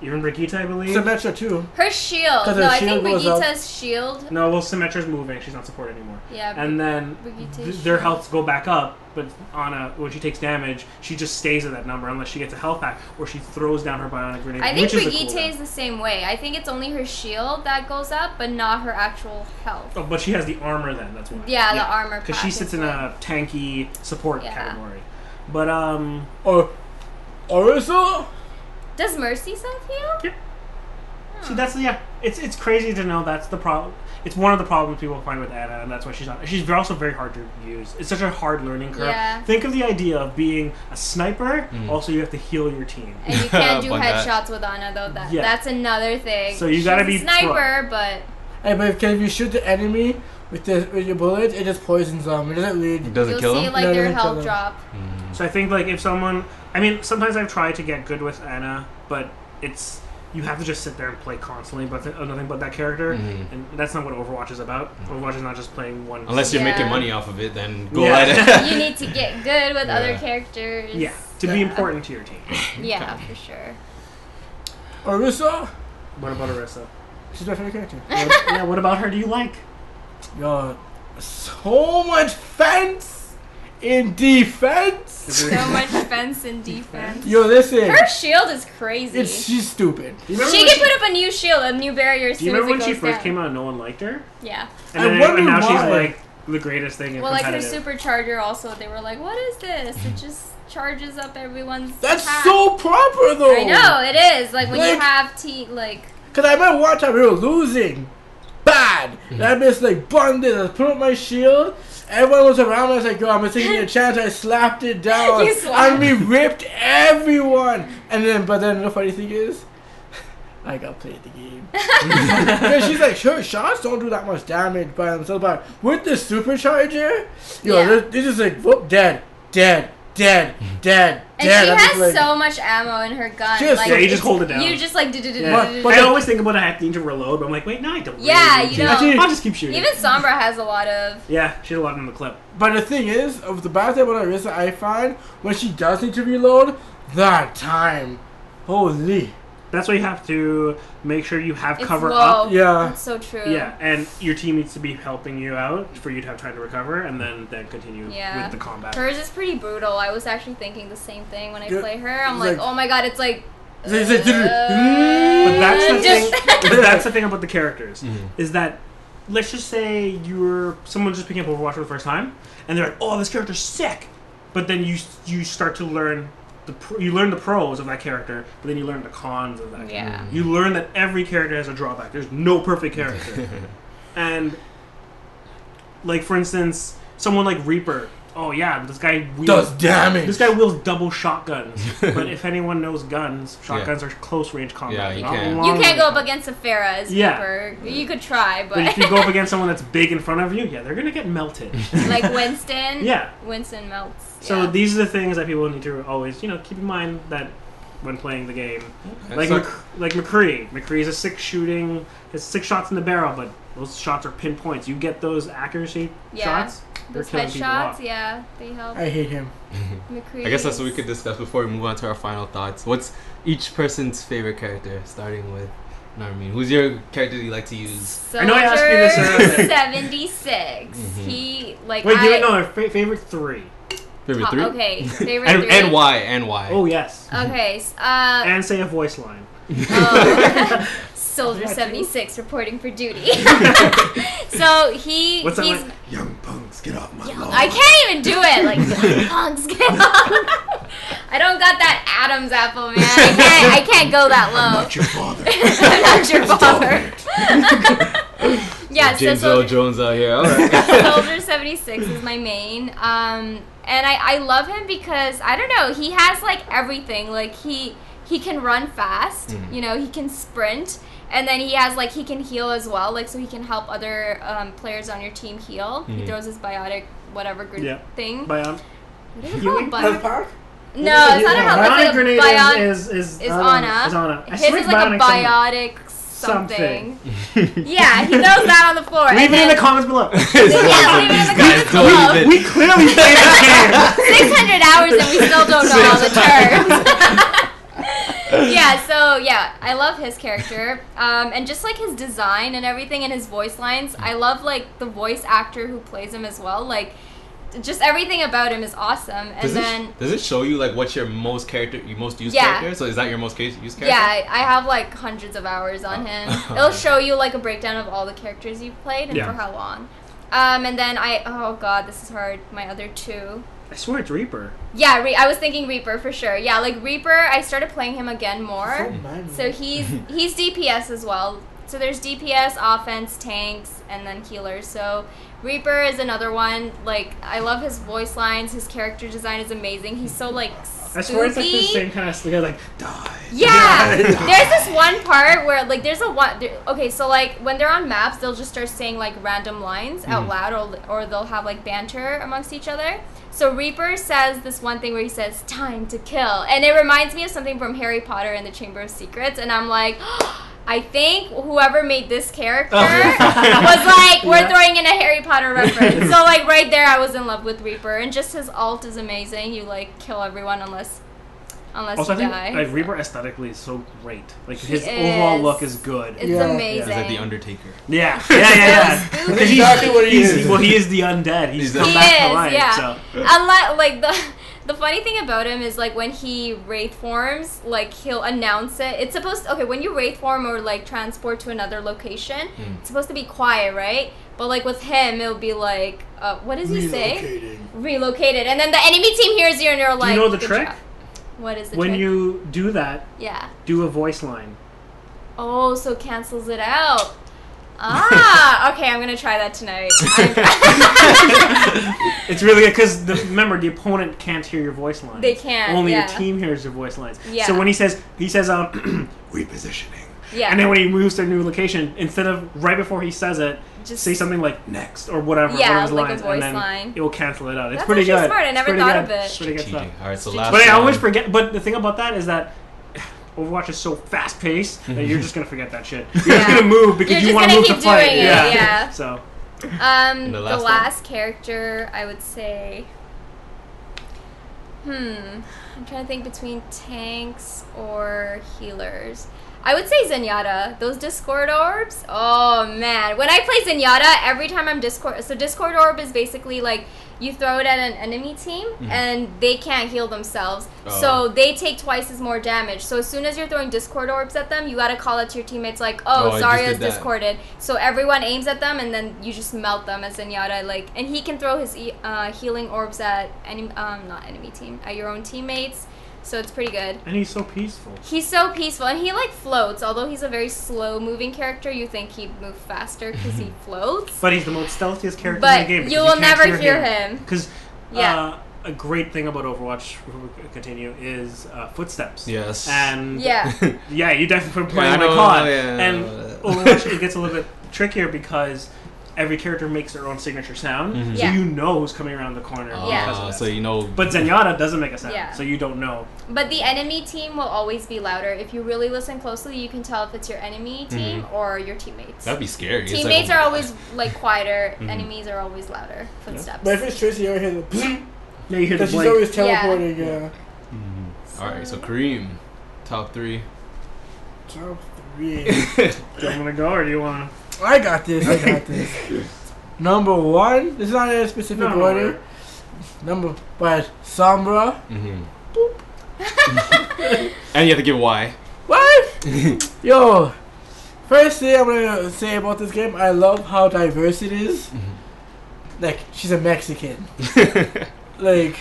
even Brigitte, I believe. Symmetra too. Her shield. 'Cause her No, I shield think goes. Brigitte's shield. no, well, Symmetra's moving. She's not supported anymore. Yeah. And then th- their healths go back up, but Ana, when she takes damage, she just stays at that number unless she gets a health pack or she throws down her bionic grenade. I think which is the is the same way. I think it's only her shield that goes up, but not her actual health. Oh, but she has the armor then. That's why. Yeah, the armor Because she sits in a tanky support Yeah. category. But um, Or Orisa. Does Mercy self heal? Yep. see that's yeah. It's it's crazy to know that's the problem. It's one of the problems people find with Ana, and that's why she's not. She's also very hard to use. It's such a hard learning curve. Yeah. Think of the idea of being a sniper. Mhm. Also, you have to heal your team. And you can't [LAUGHS] do Bug that. headshots with Ana though. That Yeah. that's another thing. So you She's gotta a be sniper, but Hey, but if, if you shoot the enemy with the with your bullets, it just poisons them. It doesn't lead. It Doesn't you'll kill see him. like No, their doesn't kill health them. drop. Mhm. So I think like if someone, I mean, sometimes I've tried to get good with Ana, but it's you have to just sit there and play constantly, but th- nothing but that character, Mhm. and that's not what Overwatch is about. Overwatch is not just playing one. Unless you're Yeah. making money off of it, then go Yeah. at it. [LAUGHS] you need to [LAUGHS] get good with other characters. yeah, to be important to your team. [LAUGHS] Yeah, for sure. Orisa. What about Orisa? She's my favorite character. What- yeah, what about her? Do you like? Yo, so much fence in defense. [LAUGHS] So much fence in defense. Yo, listen. Her shield is crazy. It's she's stupid. Do you she when can put up a new shield, a new barrier as Do you soon as remember it when she goes first down. came out? And No one liked her, Yeah. and, I then, wonder and now why. she's like the greatest thing in Well, like her competitive. supercharger also, they were like, "What is this? It just charges up everyone's." That's attack." so proper though. I know it is. Like when you Like- have T, like Cause I remember one time we were losing, bad. And I just like bundled. I put up my shield. Everyone was around me. I was like, "Yo, I'm taking a chance." I slapped it down, [LAUGHS] You slapped and we ripped everyone. And then, but then the funny thing is, [LAUGHS] I got played the game. [LAUGHS] and she's like, "Sure, shots don't do that much damage by themselves, but with the supercharger, yo, Yeah. this, this is like whoop, dead, dead, dead, dead, and dead." she I'm has like- so much ammo in her gun. Just- like, Yeah, you just hold it down. You just like Yeah. But- but I always think about I need to reload, but I'm like, wait, no, I don't. Yeah, you to. I'll just keep shooting. even Sombra has a lot of. yeah, she had a lot in the clip. But the thing is, of the bad thing about Orisa, I find when she does need to reload, that time, holy, That's why you have to make sure you have It's cover low. up. yeah. That's so true. Yeah, and your team needs to be helping you out for you to have time to recover, and then then continue Yeah. with the combat. Hers is pretty brutal. I was actually thinking the same thing when I Yeah, play her. I'm it's like, like- oh my god, it's like. It's like- uh, But that's the just- thing. [LAUGHS] but that's the thing about the characters Mhm. is that let's just say you're someone just picking up Overwatch for the first time, and they're like, "Oh, this character's sick," but then you you start to learn the pr- you learn the pros of that character, but then you learn the cons of that. Yeah. character. You learn that every character has a drawback. There's no perfect character, [LAUGHS] and like for instance, someone like Reaper. Oh yeah, this guy wields, Does damage. This guy wields double shotguns. [LAUGHS] but if anyone knows guns, shotguns are close range combat. Yeah, you can't. You can't range go up against a Pharah as Yeah. Reaper. You could try, But but if you go up [LAUGHS] against someone that's big in front of you, yeah, they're gonna get melted. like Winston. Yeah. Winston melts. So yeah. these are the things that people need to always, you know, keep in mind that when playing the game. Like So- Mc, like McCree. McCree's a six shooting. It's six shots in the barrel, but those shots are pinpoints. You get those accuracy Yeah. shots. They're Those killing people headshots, off. yeah, they help. I hate him. McCree. I guess that's what we could discuss before we move on to our final thoughts. What's each person's favorite character, starting with Narmeen? Who's your character that you like to use? I know I asked you this Soldier earlier. 76. Mhm. He, like, Wait, I, give it no. Fa- favorite three. Favorite three? Okay, favorite [LAUGHS] And, three. and why? And why? Oh yes. Okay, uh, And say a voice line. oh. [LAUGHS] [LAUGHS] Soldier 76 reporting for duty. so he, What's that he's, like? Young punks, get off my Yo, lawn. I can't even do it. Like young punks, get off. I don't got that Adam's apple, man. I can't. I can't go that low. Not your father. I'm not your father. Yeah, so James Earl Jones out here. [LAUGHS] All right. [LAUGHS] Soldier 76 is my main. Um, and I, I love him because I don't know. He has like everything. Like he he can run fast. Mhm. You know, he can sprint. And then he has like he can heal as well, like so he can help other um, players on your team heal. He Mhm. throws his biotic whatever gr- Yeah. thing. Bion. What is it called? Health no, it's not a health. Bionic It's like a grenade is, is, is, is Ana. Is Ana. His is like a bionic biotic something. something. [LAUGHS] yeah, he knows that on the floor. Leave it in the comments below. [LAUGHS] Yeah, leave it in the comments below. don't we clearly played this [LAUGHS] game. 600 hours and we still don't know all the terms. yeah, so yeah, I love his character. Um, and just like his design and everything and his voice lines, I love like the voice actor who plays him as well. Like, just everything about him is awesome. And Does then. it, does it show you like what's your most character, your most used Yeah. character? So is that your most case, used character? Yeah, I, I have like hundreds of hours on him. [LAUGHS] It'll show you like a breakdown of all the characters you've played and Yeah. for how long. Um, and then I oh god, this is hard. My other two. I swear it's Reaper. Yeah, Re- I was thinking Reaper for sure. Yeah, like Reaper, I started playing him again more. man. So he's he's DPS as well. So there's DPS, offense, tanks, and then healers. So Reaper is another one. Like I love his voice lines. His character design is amazing. He's so like I swear it's like the same kind of like, like Die. Yeah, [LAUGHS] there's this one part where like there's a one. There, okay, so like when they're on maps, they'll just start saying like random lines out Mhm. loud, or or they'll have like banter amongst each other. So Reaper says this one thing where he says "time to kill," and it reminds me of something from Harry Potter and the Chamber of Secrets, and I'm like. [GASPS] I think whoever made this character Oh. [LAUGHS] was like, we're Yeah. throwing in a Harry Potter reference. so like [LAUGHS] right there, I was in love with Reaper, and just his ult is amazing. You like kill everyone unless, unless Also, I you think die. like so. Reaper aesthetically is so great. Like He his overall look is good. It's Yeah. amazing. Is that the Undertaker? yeah, [LAUGHS] yeah, yeah, yeah. He's, Exactly what he he's- is. Well, he is the undead. He's He's come the- back He to life. yeah. So. Unless, like the the funny thing about him is like when he wraith forms, like he'll announce it. It's supposed to, okay when you wraith form or like transport to another location. Hmm. It's supposed to be quiet, right? But like with him, it'll be like, uh, what does he say? Relocating. Relocated, and then the enemy team hears you, and you're like, You know the trick? job." What is the When trick? you do that, yeah. do a voice line. Oh, so cancels it out. Ah, okay. I'm gonna try that tonight. [LAUGHS] It's really good because remember the opponent can't hear your voice lines. They can't, Only yeah. your team hears your voice lines. Yeah. So when he says he says um [CLEARS THROAT] Repositioning. yeah. and then when he moves to a new location, instead of right before he says it, Just- say something like next or whatever. Yeah, one of his a voice and then line. It will cancel it out. It's That's pretty actually good. smart. I never thought good. of it. It's pretty good stuff. Strategic. All right, so last. But I always forget. But the thing about that is that Overwatch is so fast paced that you're just gonna forget that shit. [LAUGHS] You're just gonna move because You're you want to move to keep fight. doing it, yeah. yeah. [LAUGHS] So Um, And the the last, last character, I would say. Hmm. I'm trying to think between tanks or healers. I would say Zenyatta. Those Discord orbs. Oh man, when I play Zenyatta, every time I'm Discord. So Discord orb is basically like you throw it at an enemy team Mhm. and they can't heal themselves, Oh. so they take twice as more damage. So as soon as you're throwing Discord orbs at them, you gotta call out to your teammates like, Oh, "Oh, Zarya's. Discorded." So everyone aims at them, and then you just melt them as Zenyatta. Like, and he can throw his uh, healing orbs at any, um, not enemy team, at your own teammates. So it's pretty good. And he's so peaceful. He's so peaceful and he like floats. Although he's a very slow moving character, you think he'd move faster because he [LAUGHS] floats. But he's the most stealthiest character in the game. because you will can't never hear him. Because Yeah. uh, a great thing about Overwatch, before [LAUGHS] we continue, is uh, footsteps. Yes. And [LAUGHS] Yeah. yeah, you definitely put playing I my know, COD. yeah. And Overwatch, it gets a little bit trickier because every character makes their own signature sound, Mhm. so you know who's coming around the corner. Yeah. because of Ah, so you know. But Zenyatta doesn't make a sound, Yeah. so you don't know. But the enemy team will always be louder. If you really listen closely, you can tell if it's your enemy team or your teammates. That'd be scary. It's like, Teammates oh are always [LAUGHS] like quieter. [LAUGHS] Mhm. Enemies are always louder. Footsteps. But if it's Tracer, you hear the [LAUGHS] Yeah, you hear the because she's blink. always Yeah. teleporting. Yeah. Mhm. All right, so Kareem, top three. Top three. Do you want to go or do you want I got this. I got this. [LAUGHS] Number one. This is not in a specific No, no order. order. Number, but Sombra. hmm [LAUGHS] and you have to give why. What? [LAUGHS] Yo. First thing I'm gonna say about this game, I love how diverse it is. Like she's a Mexican. like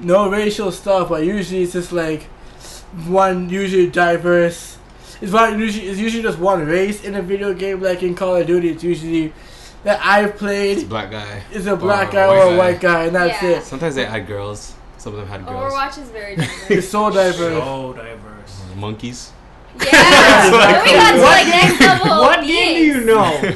no racial stuff, but usually it's just like one usually diverse. It's one usually it's usually just one race in a video game. Like in Call of Duty, it's usually that I've played. It's a black guy. is a black Or guy white or a white guy, and that's Yeah. it. Sometimes they had girls. Some of them had girls. Overwatch is very [LAUGHS] It's diverse. so diverse. so diverse? Monkeys. yeah. [LAUGHS] Like, we got to what- like next level. [LAUGHS] What game do you know?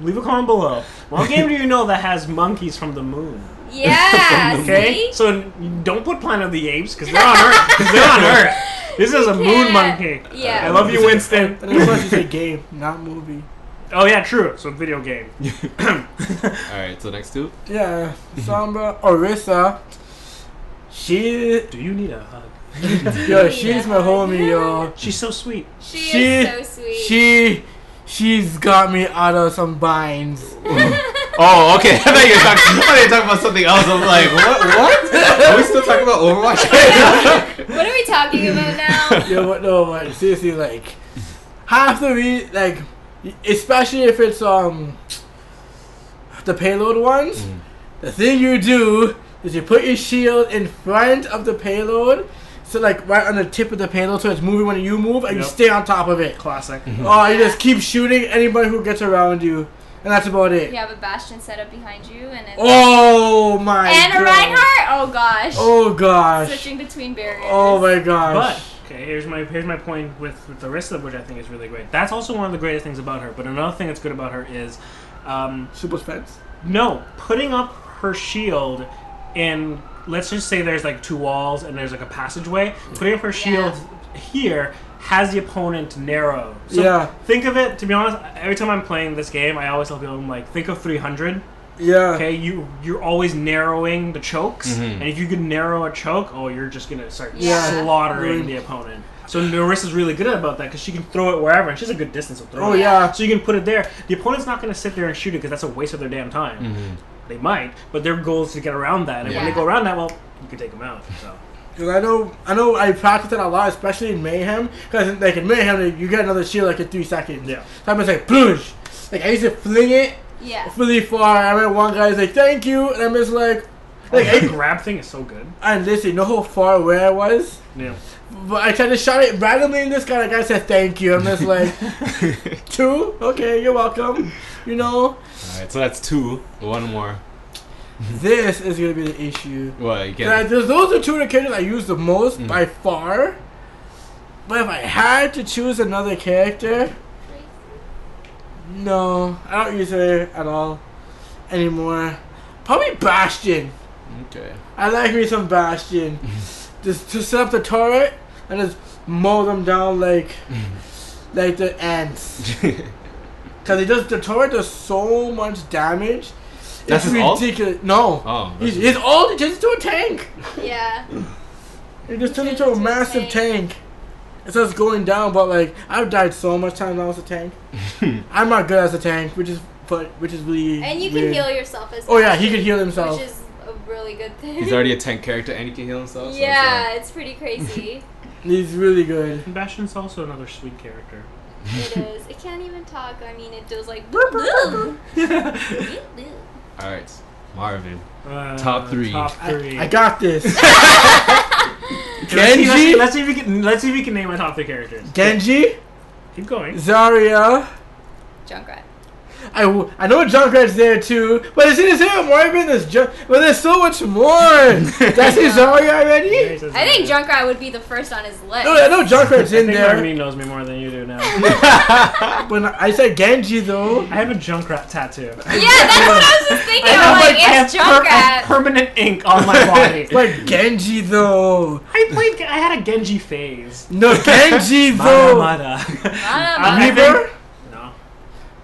Leave a comment below. What game do you know that has monkeys from the moon? Yeah. Okay, see? so don't put Planet of the Apes because they're on Earth. Because they're on Earth. This is a moon can't. monkey. Yeah. I love you, Winston. And then plus you say game, not movie. [LAUGHS] Oh yeah, true. So video game. [LAUGHS] All right, so next two. Yeah, Samba Orisa. She, Do you need a hug? [LAUGHS] yo, she's my homie, yo. She's so sweet. She, She- is so sweet. She, she's got me out of some binds. Oh, okay. I thought you were talking, I thought you were talking about something else. I'm like, what? What? Are we still talking about Overwatch? [LAUGHS] what are we talking about now? [LAUGHS] Yo, but no, but seriously, like, half the re like, especially if it's um, the payload ones. Mm. The thing you do is you put your shield in front of the payload, so like right on the tip of the payload, so it's moving when you move, and you stay on top of it. Classic. Oh, you just keep shooting anybody who gets around you, and that's about it. You have a bastion set up behind you, and it's Oh my and a god. Reinhardt. Oh gosh. Oh gosh. Switching between barriers. Oh my gosh. But okay, here's my here's my point with, with Larissa, which I think is really great. That's also one of the greatest things about her. But another thing that's good about her is, um, Super fence. no, putting up her shield in. Let's just say there's like two walls and there's like a passageway. Putting up her shield here has the opponent narrow. So Yeah. Think of it. To be honest, every time I'm playing this game, I always tell people, I'm like, think of 300. Yeah. Okay, you you're always narrowing the chokes, Mhm. and if you can narrow a choke, oh, you're just gonna start Yeah. slaughtering the opponent. So Narissa's really good about that because she can throw it wherever, and she's a good distance to throw Oh it. yeah. So you can put it there. The opponent's not gonna sit there and shoot it because that's a waste of their damn time. Mhm. They might, but their goal is to get around that, and when they go around that, well, you can take them out. So Cause I know, I know, I practice it a lot, especially in Mayhem. Cause like in Mayhem, you get another shield like in three seconds. yeah, So I'm just like, boosh. Like I used to fling it Yeah. really far. I remember one guy's like, "Thank you," and I'm just like, like, [LAUGHS] the I, grab thing is so good. and listen, you know how far away I was. Yeah, But I tried to shot it randomly, and this guy, the guy said, "Thank you." I'm just like, [LAUGHS] two, okay, you're welcome. You know, All right, so that's two. One more. [LAUGHS] this is gonna be the issue. What you Yeah, those are two of the characters I use the most Mm. by far. But if I had to choose another character, no, I don't use her at all anymore. Probably Bastion. Okay. I like me some Bastion. [LAUGHS] just to set up the turret and just mow them down like [LAUGHS] like the ants. Cause it does the turret does so much damage. That's it's his ult? ridiculous. No, Oh. he's, his ult it turns into a tank. Yeah. It just turned Turns into a massive tank. tank. It starts going down, but like I've died so much times when I was a tank. [LAUGHS] I'm not good as a tank, which is but which is really And you can heal yourself as Oh yeah, he can heal himself. Which is a really good thing. He's already a tank character and he can heal himself. so yeah, it's pretty crazy. [LAUGHS] He's really good. and Bastion's also another sweet character. it is. It can't even talk. I mean, it does like. [LAUGHS] All right, Marvin. Uh, Top three. Top I, three. I got this. [LAUGHS] Let's see, let's, see, Genji, let's see if we can. Let's see if we can name my top three characters. Genji, Keep going. Zarya. Junkrat. I, w- I know Junkrat's there too, but is it there more than this? Junk- but there's so much more. [LAUGHS] That's his Zarya already. I I think Junkrat would be the first on his list. No, I know Junkrat's I in think there. Marmee knows me more than you do now. [LAUGHS] [LAUGHS] But I said Genji though. I have a Junkrat tattoo. Yeah, that's what I was just thinking. I I'm have like, like I have it's per- I have Junkrat. permanent ink on my body. But Genji though. I played. I had a Genji phase. No Genji Mada, though. mada. Mada, I mada.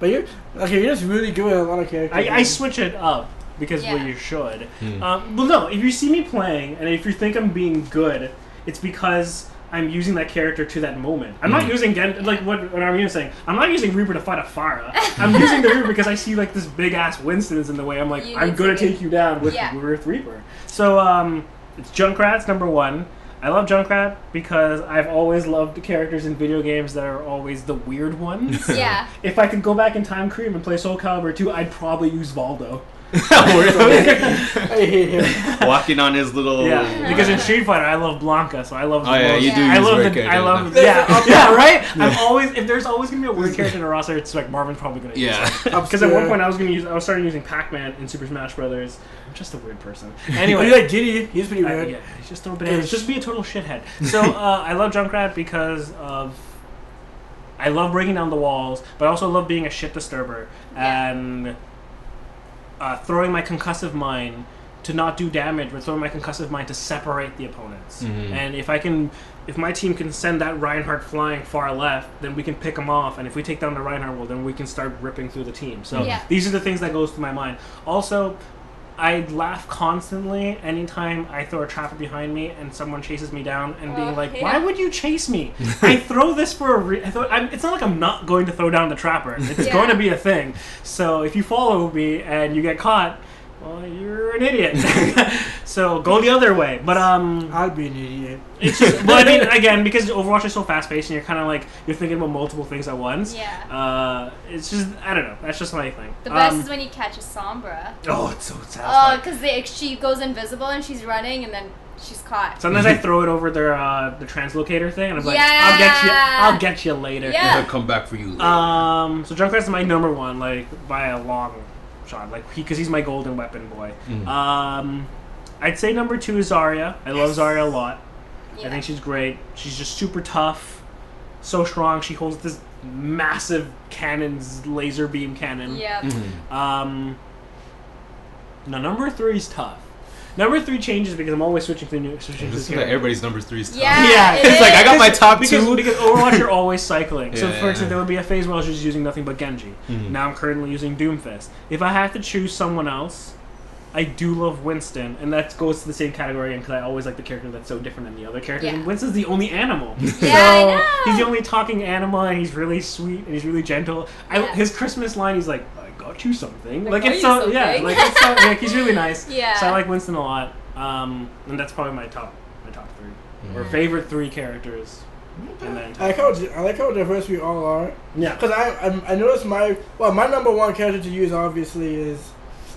Reaper. think- No, But you're okay. You're just really good with a lot of characters. I, I switch it up because well, you should. Hmm. Um, well, no. If you see me playing, and if you think I'm being good, it's because I'm using that character to that moment. I'm not Hmm. using Gen- like what what Armin was saying. I'm not using Reaper to fight a Pharah. [LAUGHS] I'm using the Reaper because I see like this big ass Winston is in the way. I'm like, You I'm gonna to take you down with Yeah. with Reaper. So um, it's Junkrat's number one. I love Junkrat because I've always loved characters in video games that are always the weird ones. Yeah. [LAUGHS] If I could go back in time, Cream, and play Soul Calibur 2, I'd probably use Voldo. [LAUGHS] [LAUGHS] I hate him. Walking on his little. Yeah, because in Street Fighter, I love Blanka, so I love. Oh yeah, most- you do. Yeah. I love weird the. I love. [LAUGHS] There's Yeah, up- yeah, right. I'm always if there's always gonna be a weird character in a roster, it's like Marvin's probably gonna. Yeah. Because at one point I was gonna use. I was starting using Pac-Man in Super Smash Brothers. I'm just a weird person. Anyway, Anyway. you like Diddy? He's pretty Uh, weird. yeah, he's just a banana. Just be a total shithead. So uh, I love Junkrat because of I love breaking down the walls, but I also love being a shit disturber Yeah. and uh, throwing my concussive mine to not do damage, but throwing my concussive mine to separate the opponents. Mhm. And if I can, if my team can send that Reinhardt flying far left, then we can pick him off. And if we take down the Reinhardt, well, then we can start ripping through the team. So Yeah. these are the things that goes through my mind. Also, I laugh constantly anytime I throw a trapper behind me and someone chases me down and being like, yeah. "Why would you chase me? [LAUGHS] I throw this for a re- I throw, I'm, It's not like I'm not going to throw down the trapper. It's Yeah. going to be a thing. So if you follow me and you get caught, well, you're an idiot. [LAUGHS] so go the other way. But um, I'd be an idiot. It's just. Well, I mean, again, because Overwatch is so fast paced and you're kind of like you're thinking about multiple things at once. Yeah. Uh, it's just I don't know. That's just my thing. The best Um, is when you catch a Sombra. Oh, it's so Oh, because she goes invisible and she's running and then she's caught. Sometimes I [LAUGHS] throw it over their uh, the translocator thing, and I'm like, "I'll get you, I'll get you later." Yeah. He'll come back for you. later. Um, so Junkrat's my number one, like by a long shot, like he because he's my golden weapon boy. Mhm. Um, I'd say number two is Zarya. I love Zarya a lot. Yeah. I think she's great. She's just super tough, so strong. She holds this massive cannon's laser beam cannon. yeah. Mhm. Um, now number three is tough. Number three changes because I'm always switching to new switching to Just the like everybody's numbers three is tough. Yeah. Yeah, it It's like I got my top because, two. because Overwatch you're [LAUGHS] always cycling. so Yeah, for yeah, instance, there would be a phase where I was just using nothing but Genji. Mhm. Now I'm currently using Doomfist. If I have to choose someone else, I do love Winston, and that goes to the same category because I always like the character that's so different than the other characters. Yeah. And Winston's the only animal. [LAUGHS] Yeah, so I know. he's the only talking animal, and he's really sweet and he's really gentle. I, Yeah. his Christmas line, he's like, "I got you something." I like got it's you so yeah, like it's so [LAUGHS] like he's really nice. Yeah. So I like Winston a lot, um, and that's probably my top my top 3 or Mhm. favorite three characters. And then I like how I like how diverse we all are. yeah, Cause I I, I noticed my well my number one character to use obviously is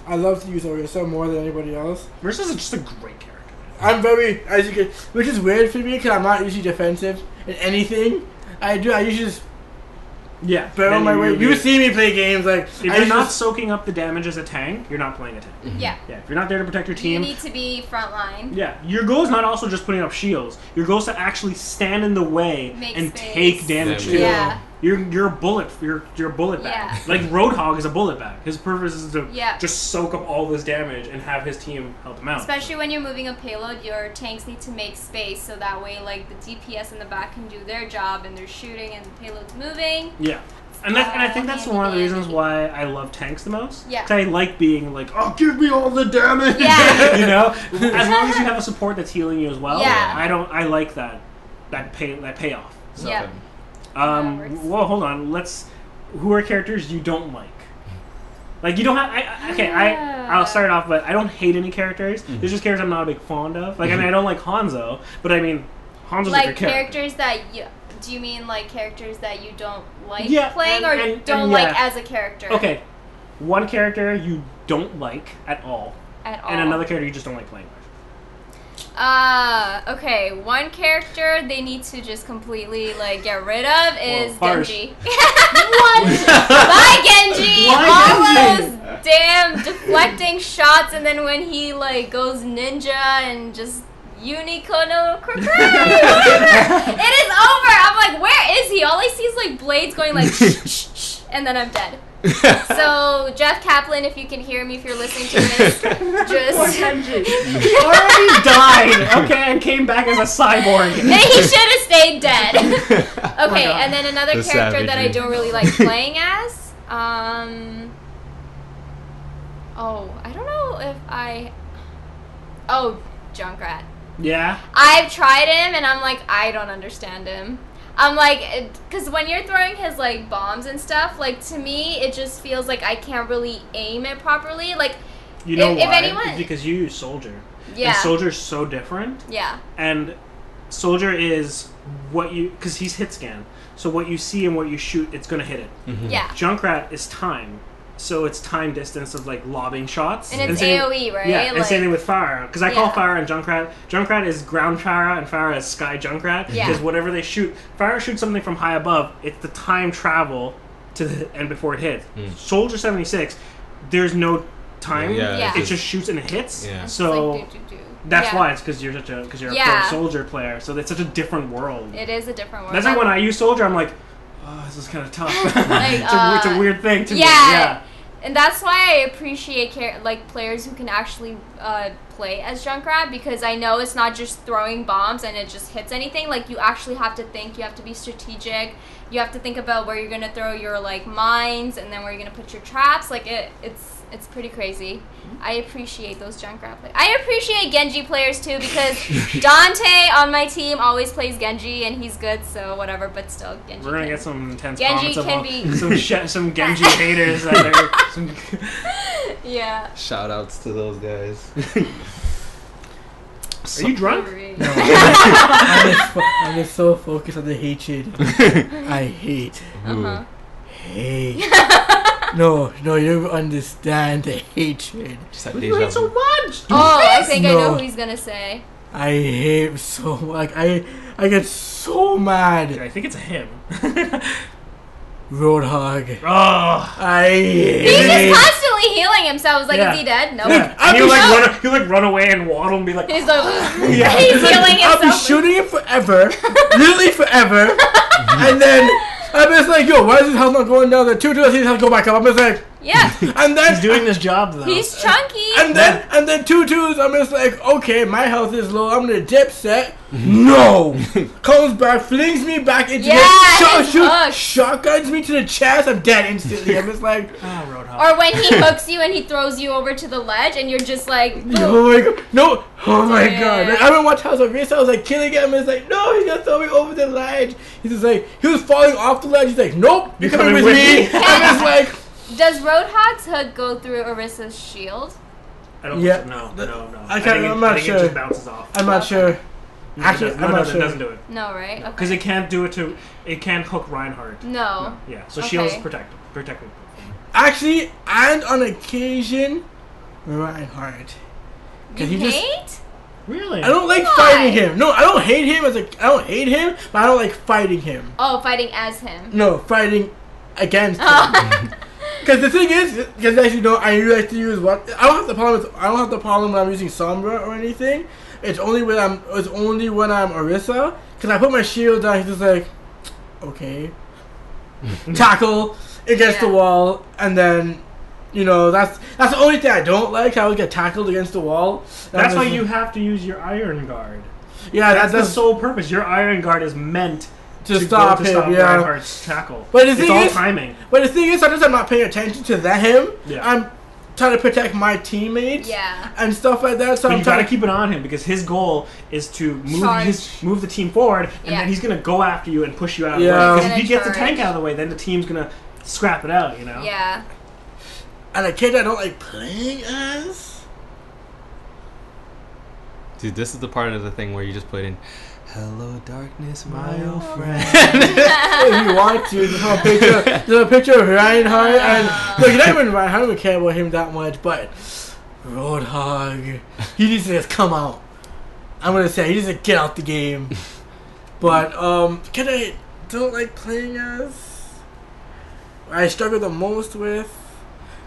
I love to use Orisa more than anybody else. Versus is just a great character. I'm very as you can, which is weird for me because I'm not usually defensive in anything. I do I usually just Yeah, barrel my you- way. you- You see me play games like If I you're usually not just- soaking up the damage as a tank, you're not playing a tank. Mm-hmm. Yeah. Yeah, if you're not there to protect your team, You need to be frontline. yeah, your goal is not also just putting up shields. Your goal is to actually stand in the way Make and space. take damage. Yeah. Yeah. You're you're a bullet. You're you're a bullet bag. Yeah. Like Roadhog is a bullet bag. His purpose is to Yeah. just soak up all this damage and have his team help him out. Especially when you're moving a payload, your tanks need to make space so that way, like the DPS in the back can do their job and they're shooting and the payload's moving. Yeah. And, that, and I think Uh, that's one of the reasons why I love tanks the most. Yeah. I like being like, oh, give me all the damage. Yeah. [LAUGHS] you know, as long as you have a support that's healing you as well. Yeah. I don't. I like that. That pay. That payoff. So, Yeah. Um. That well, hold on. Let's. Who are characters you don't like? Like you don't have. I, I- okay, I I'll start off, but I don't hate any characters. Mm-hmm. There's just characters I'm not a big fond of. Like I mean, I don't like Hanzo, but I mean, Hanzo's a like good character. characters that you. Do you mean like characters that you don't like Yeah, playing, and- or and- don't and like as a character? Okay, one character you don't like at all, At all. and another character you just don't like playing with. Uh, okay. One character they need to just completely like get rid of is Harsh. Genji. [LAUGHS] what? Bye, Genji. [LAUGHS] Why All Genji? those damn deflecting shots, and then when he like goes ninja and just Unikono [LAUGHS] It is over. I'm like, where is he? All I see is like blades going like shh, shh, shh, and then I'm dead. [LAUGHS] So Jeff Kaplan, if you can hear me, if you're listening to this, [LAUGHS] just [LAUGHS] already died. Okay, and came back as a cyborg. And he should have stayed dead. okay, God. and then another The character that I don't really like playing as. Um. Oh, I don't know if I. Oh, Junkrat. Yeah. I've tried him and I'm like, I don't understand him. I'm like, because when you're throwing his like bombs and stuff, like to me, it just feels like I can't really aim it properly. Like, You know If- if anyone- It's because you use soldier. yeah, And soldier's so different. yeah, and soldier is what you because he's hit scan so what you see and what you shoot it's gonna hit it mm-hmm. yeah. junkrat is time so it's time distance of like lobbing shots And it's same- AoE, right? yeah and Like- same thing with Pharah. because I call Yeah. Pharah and Junkrat Junkrat is ground Pharah and Pharah is sky Junkrat Yeah. because whatever they shoot Pharah shoots something from high above it's the time travel to the end before it hits hmm. Soldier 76 there's no time Yeah, Yeah. it just shoots and it hits Yeah. So like, do, do, do. that's Yeah. why it's because you're such a because you're a Yeah. pro soldier player. So it's such a different world. It is a different world. That's like when I use soldier, I'm like, oh, this is kind of tough. [LAUGHS] Like, [LAUGHS] it's, a, it's a uh, weird thing to me. yeah. Yeah. and that's why I appreciate like players who can actually uh, play as Junkrat because I know it's not just throwing bombs and it just hits anything. Like you actually have to think. You have to be strategic. You have to think about where you're gonna throw your like mines and then where you're gonna put your traps. Like it, it's it's pretty crazy. I appreciate those Junkrat players. I appreciate Genji players too because [LAUGHS] Dante on my team always plays Genji and he's good. So whatever, but still Genji. We're gonna can- get some intense Genji comments can about be- [LAUGHS] some sh- some [LAUGHS] Genji haters. That are, some, Yeah. Shout outs to those guys. are you drunk? I'm, just, I'm just so focused on the hatred. I hate, Uh-huh. hate. No, no, you don't understand the hatred. Just had You hate so vu. much. Oh, I think I know who he's gonna say. I hate so like I I get so mad. I think it's a him. [LAUGHS] Roadhog. oh. I He's hate. just constantly healing himself. It's like, Yeah. is he dead? No. Yeah. I'll And he'll like run. He'll like run away and waddle and be like, He's like, [GASPS] [LAUGHS] Yeah. he's healing himself. I'll be shooting him forever, literally forever, [LAUGHS] and then I'm just like, yo, why is his health not going down? The two two his health go back up. I'm just like, Yeah, [LAUGHS] and then he's doing this job though. he's chunky. And then and then two twos, I'm just like, okay, my health is low. I'm gonna dip set. [LAUGHS] No, comes back, flings me back into Yeah, the shot, his shoot, shotguns me to the chest. I'm dead instantly. I'm just like, [LAUGHS] oh, Roadhog. or when he hooks you and he throws you over to the ledge, and you're just like, boom. oh my god, no, oh my Yeah. god. Like, I haven't watched House of Race. I was like killing him. It's like, no, he's gonna throw me over the ledge. He's just like, he was falling off the ledge. He's like, nope, you're coming, with, me. I'm just like, Does Roadhog's hook go through Orisa's shield? I don't Yeah. think so. No, no, no. I can't- think it- I'm not I think sure. It just bounces off. I'm not sure. No, Actually, it does- no, I'm no, not it sure. doesn't do it No, right? because Okay. it can't do it to. It can't hook Reinhardt. No. Yeah, so shield's Okay. protected. Protected. Actually, and on occasion, Reinhardt. You Cause he just- hate? Really? I don't like Why? fighting him. No, I don't hate him as a. I don't hate him, but I don't like fighting him. Oh, fighting as him. No, fighting against him. [LAUGHS] Because the thing is, because as you know, I like to use what I don't have the problem with. I don't have the problem when I'm using Sombra or anything. It's only when I'm. It's only when I'm Orisa. Because I put my shield down. He's just like, okay, [LAUGHS] tackle against the wall, and then. You know that's that's the only thing I don't like. How I get tackled against the wall. That's why just- you have to use your Iron Guard. Yeah, That's that's, the sole purpose. Your Iron Guard is meant to, to, stop to him. stop yeah. Reinhardt's tackle. But the it's thing all is- timing. But the thing is, sometimes I'm not paying attention to that him. Yeah. I'm trying to protect my teammates yeah. and stuff like that. So But I'm you gotta trying to keep it on him because his goal is to move Charge. his, move the team forward, and Yeah. then he's gonna go after you and push you out of Yeah. the way. Because if Gonna he gets the tank out of the way, then the team's gonna scrap it out. You know. Yeah. and a kid I don't like playing as. Dude, this is the part of the thing where you just put in, "Hello, darkness, my old friend." [LAUGHS] if you want to, there's a picture. There's a picture of Reinhardt, and look, you don't even Reinhardt. I don't even care about him that much, but Roadhog, he needs to just come out. I'm gonna say he needs to get out the game. but um, can I don't like playing as? I struggle the most with.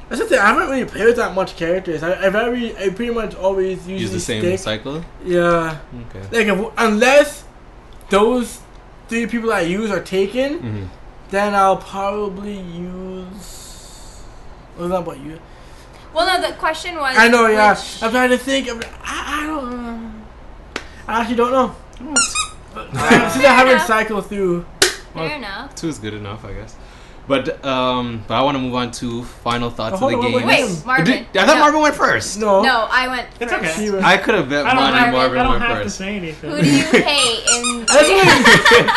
That's the thing. I haven't really played with that much characters. I, I very, I pretty much always usually Use the same stick. cycle. Yeah, Okay. like if, unless those three people I use are taken, hmm then I'll probably use. What's that about you? Well, no, the question was. I know, yeah. which- I'm trying to think. I'm, I, I don't. know. I actually don't know. Uh, [LAUGHS] Since I haven't enough. [LAUGHS] cycled through. Fair enough. Two is good enough, I guess. But um, but I want to move on to final thoughts Oh, of the game. wait, Wait, Marvin. I thought no. Marvin went first. No. No, I went. It's first. okay. Was- I could have bet I don't Monty Marvin I don't went have to say anything. Who do you [LAUGHS] hate in? [LAUGHS] [LAUGHS]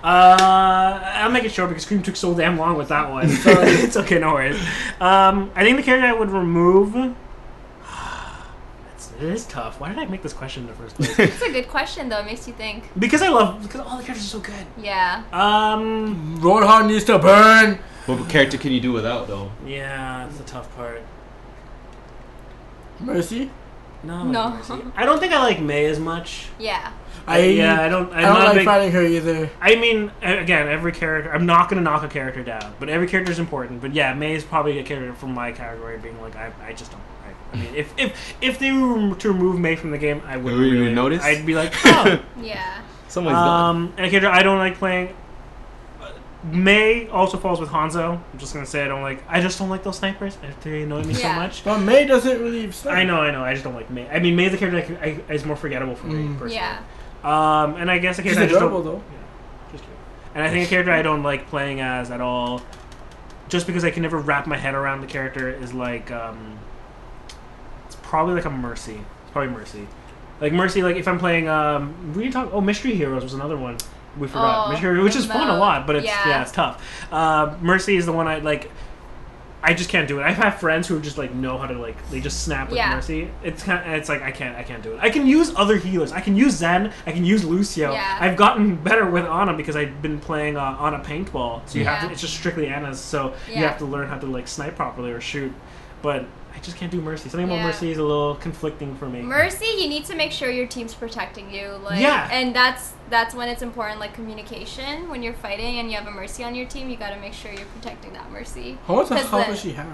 Uh, I'll make it short because Scream took so damn long with that one. So it's okay, no worries. Um, I think the character I would remove. It's, tough. Why did I make this question in the first place? It's a good question though. It makes you think. because I love because all the characters are so good. Yeah. Um, Roadhog needs to burn. What character can you do without though? yeah, that's the tough part. Mercy. No, No. Mercy. I don't think I like Mei as much. Yeah. I yeah, I don't. I'm I don't not like big, fighting her either. I mean, again, every character. I'm not gonna knock a character down, but every character is important. But yeah, Mei is probably a character from my category, being like, I, I just don't. I, I mean, if if if they were to remove Mei from the game, I wouldn't You would really notice? I'd be like, [LAUGHS] oh. Yeah. Someone's gone. um, and a character I don't like playing. uh, Mei also falls with Hanzo. I'm just gonna say I don't like. I just don't like those snipers. They annoy me so much. But Mei doesn't really. Snipe. I know, I know. I just don't like Mei. I mean, Mei's the character that I, I, is more forgettable for me Mm. personally. Yeah. Um, and I guess a She's character I just don't- adorable though. yeah, just cute. And I think a character I don't like playing as at all, just because I can never wrap my head around the character, is like um, it's probably like a Mercy. It's probably Mercy. Like Mercy, like if I'm playing um, we talk. Oh, Mystery Heroes was another one we forgot. Oh, Mystery Heroes, which is fun a lot, but it's yeah, Yeah. it's tough. Uh, Mercy is the one I like. I just can't do it. I have friends who just like know how to like they just snap with Yeah. Mercy. It's kind of, it's like I can't I can't do it. I can use other healers. I can use Zen. I can use Lucio. Yeah. I've gotten better with Ana because I've been playing uh, Ana paintball. So you have to. It's just strictly Ana's. So you have to learn how to like snipe properly or shoot. But I just can't do Mercy. Something about Yeah. Mercy is a little conflicting for me. Mercy, you need to make sure your team's protecting you. Like, Yeah. And that's that's when it's important, like communication. When you're fighting and you have a Mercy on your team, you got to make sure you're protecting that Mercy. How much health the- does she have?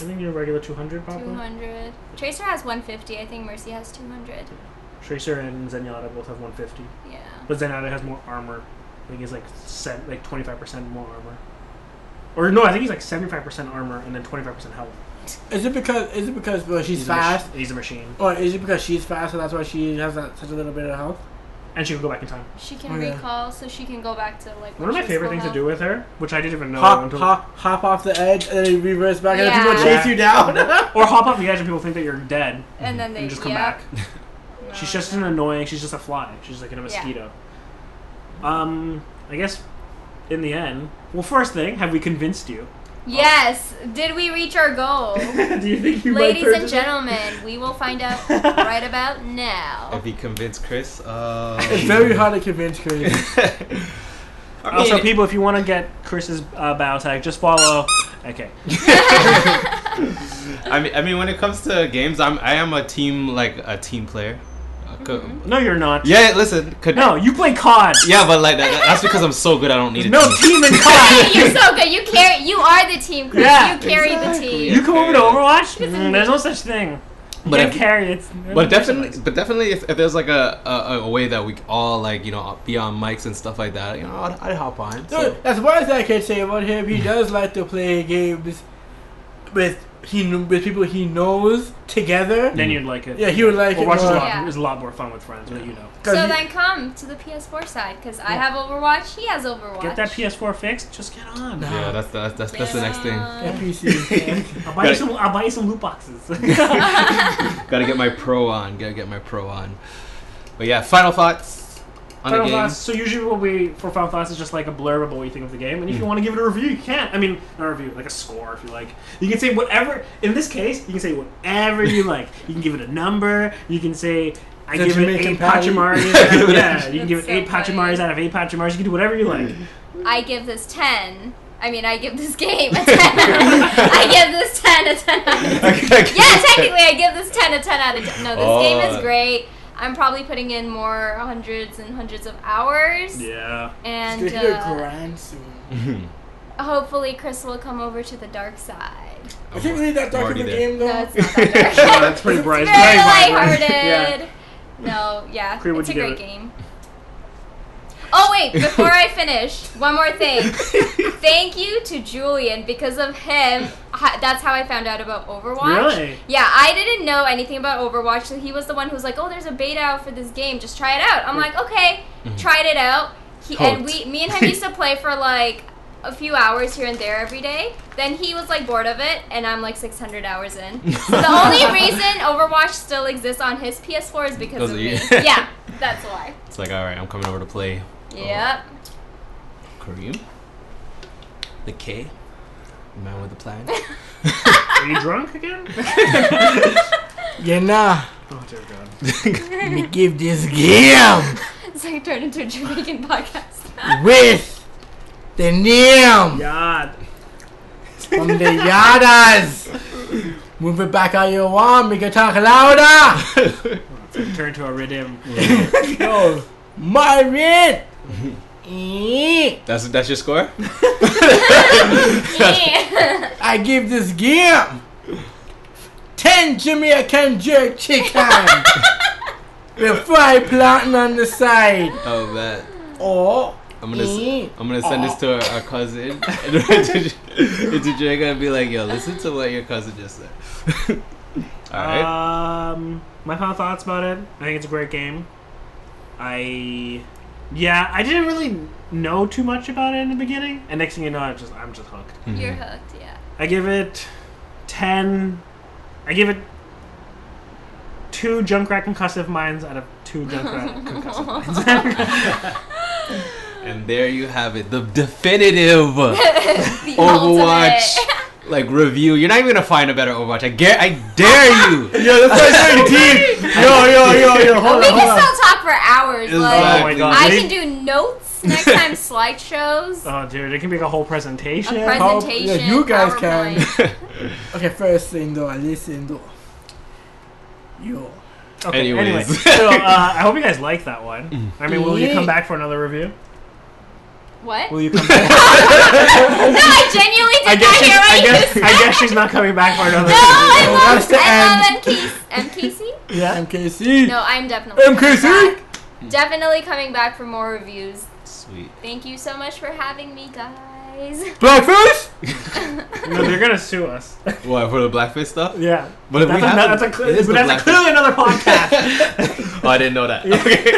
I think you're regular 200 probably. 200. Tracer has 150. I think Mercy has 200. Tracer and Zenyatta both have 150, Yeah. but Zenyatta has more armor. I think he's like set, like 25% more armor. Or no, I think he's like 75% armor and then 25% health. Is it because is it because well, she's He's a mach- fast? he's a machine, Or is it because she's fast, so that's why she has that such a little bit of health? and she can go back in time. She can Oh, yeah. recall, so she can go back to like. One of my favorite things to do with her, which I didn't even know hop, until, hop, hop off the edge, and then reverse back, and then people Yeah. chase you down. [LAUGHS] or hop off the edge and people think that you're dead And then they and just come yep. back. [LAUGHS] She's just an annoying. She's just a fly. She's like in a mosquito. Um, I guess in the end, well, first thing, have we convinced you? Yes. Did we reach our goal? [LAUGHS] Do you think you Ladies might and purchase it? gentlemen, we will find out [LAUGHS] right about now. If he convinced Chris, uh, it's very hard to convince Chris. [LAUGHS] I Also, mean, people, if you want to get Chris's uh, bow tag, just follow. Okay. I mean, I mean, when it comes to games, I'm I am a team like a team player. Co-. No, you're not. Yeah, listen. Could, No, you play COD. Yeah, but like that, that's because I'm so good. I don't need it. No team. team in [LAUGHS] COD. [LAUGHS] You're so good. You carry. You are the team, Chris. Yeah, you carry exactly. the team. You come over to Overwatch? Mm, there's no such thing. You But if- carry it. But definitely, but definitely, if, if there's like a, a, a way that we all like, you know, be on mics and stuff like that, you know, I'd, I'd hop on. So. Dude, as one thing I can say about him. He does like to play games with he kn- with people he knows together. Then you'd like it. Yeah, he would like it Overwatch is a more. lot, Yeah. is a lot more fun with friends, but you know. 'Cause So he- then come to the PS4 side because I have Overwatch. He has Overwatch. Get that PS4 fixed, just get on. Nah. Yeah, that's that's that's, that's the next thing. Yeah, PC. [LAUGHS] I'll buy you some. I'll buy you some loot boxes. [LAUGHS] [LAUGHS] Gotta get my pro on. Gotta get my pro on. But yeah, final thoughts on Final the game. thoughts. So usually what we for final thoughts is just like a blurb of what you think of the game, and Hmm. if you want to give it a review, you can. I mean, not a review, like a score, if you like. You can say whatever. In this case, you can say whatever you like. [LAUGHS] You can give it a number. You can say. I give it eight patty. Pachimaris. [LAUGHS] Give yeah, you can give it That's eight so funny. Pachimaris out of eight Pachimaris. You can do whatever you like. I give this 10. I mean, I give this game a 10. [LAUGHS] I give this 10 a 10 out of 10. Yeah, technically, I give this 10 a 10 out of 10. No, this game is Oh. great. I'm probably putting in more hundreds and hundreds of hours. Yeah. And It's gonna hit a uh, grand soon. [LAUGHS] hopefully Chris will come over to the dark side. I think really that dark of already a there. game though. No, it's [LAUGHS] not that [LAUGHS] dark. Yeah, that's pretty bright. It's It's very very vibrant. lighthearted. Yeah. No, yeah, Creed, it's a great it? game. Oh wait, [LAUGHS] before I finish, one more thing. [LAUGHS] Thank you to Julian because of him. That's how I found out about Overwatch. Really? Yeah, I didn't know anything about Overwatch, so he was the one who was like, "Oh, there's a beta out for this game. Just try it out." I'm like, "Okay." Mm-hmm. Tried it out. He, and we, me and him used to [LAUGHS] play for like a few hours here and there every day. Then he was like bored of it, and I'm like 600 hours in. So the only reason Overwatch still exists on his PS4 is because Because of of me. yeah, that's why. It's like, all right, I'm coming over to play Yep. Kareem. The K. Man with the plan. [LAUGHS] Are you drunk again? [LAUGHS] Yeah, nah. Oh dear God. Let [LAUGHS] me give this game It's like turned into a Jamaican podcast. with the name God. from the Yadas. Move it back how you want. Make it talk louder. Turn to a rhythm. Yo, Marvin. Eh. That's that's your score. Yeah. [LAUGHS] [LAUGHS] I give this game ten Jamaican jerk chicken with fried plantain on the side. Oh man, Oh, I'm gonna s-. I'm gonna send this to our, our cousin into, into Jamaica and be like, yo, listen to what your cousin just said. [LAUGHS] all right. Um, my final thoughts about it. I think it's a great game. I, yeah, I didn't really know too much about it in the beginning, and next thing you know, I just I'm just hooked. You're Mhm. hooked, yeah. I give it ten. I give it two Junkrat concussive mines out of two Junkrat [LAUGHS] concussive [LAUGHS] mines. And there you have it, the definitive [LAUGHS] The Overwatch like review. You're not even gonna find a better Overwatch. I dare, I dare you. Yo, that's like saying team. Yo, yo, yo, yo, hold on, hold on. Still talk for hours. Like, Oh my God. I can do notes next time, slideshows, [LAUGHS] oh, dude, it can make a whole presentation. a How- presentation. yeah, you guys can. [LAUGHS] Okay, first thing though, listen though. Yo. Okay, Anyways. anyway, so uh, I hope you guys like that one. I mean, will you come back for another review? What? Will you [LAUGHS] come back? no, I genuinely did I guess not hear what I you guess, said. I guess she's not coming back for another No, review. I love, That's the I love MK, MKC. Yeah. MKC. No, I'm definitely MKC? coming back. Hmm. Definitely coming back for more reviews. Sweet. Thank you so much for having me, guys. Blackfish? [LAUGHS] [LAUGHS] No, they're gonna sue us. What for the blackfish stuff? yeah. But That's, we a, have that's, a, it is but that's a clearly another [LAUGHS] podcast. Oh, I didn't know that. Okay.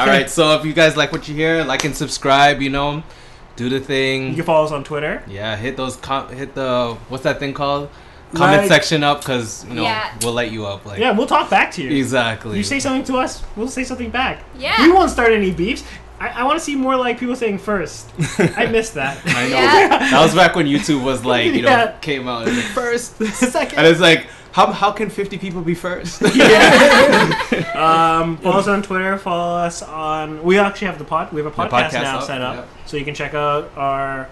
All right. So if you guys like what you hear, like and subscribe. You know, do the thing. you can follow us on Twitter. Yeah, hit those. Com- hit the what's that thing called? Comment Like- section up because you know Yeah. we'll light you up. Like Yeah, we'll talk back to you. exactly. You say something to us, we'll say something back. Yeah. We won't start any beefs. I, I want to see more like people saying first. I missed that. [LAUGHS] I know. Yeah. That was back when YouTube was like, you know, Yeah. came out as like first, [LAUGHS] Second. and it's like, how how can fifty people be first? [LAUGHS] Um, follow us on Twitter. Follow us on. We actually have the pod. We have a The podcast, podcast now up, set up, yep. so you can check out our.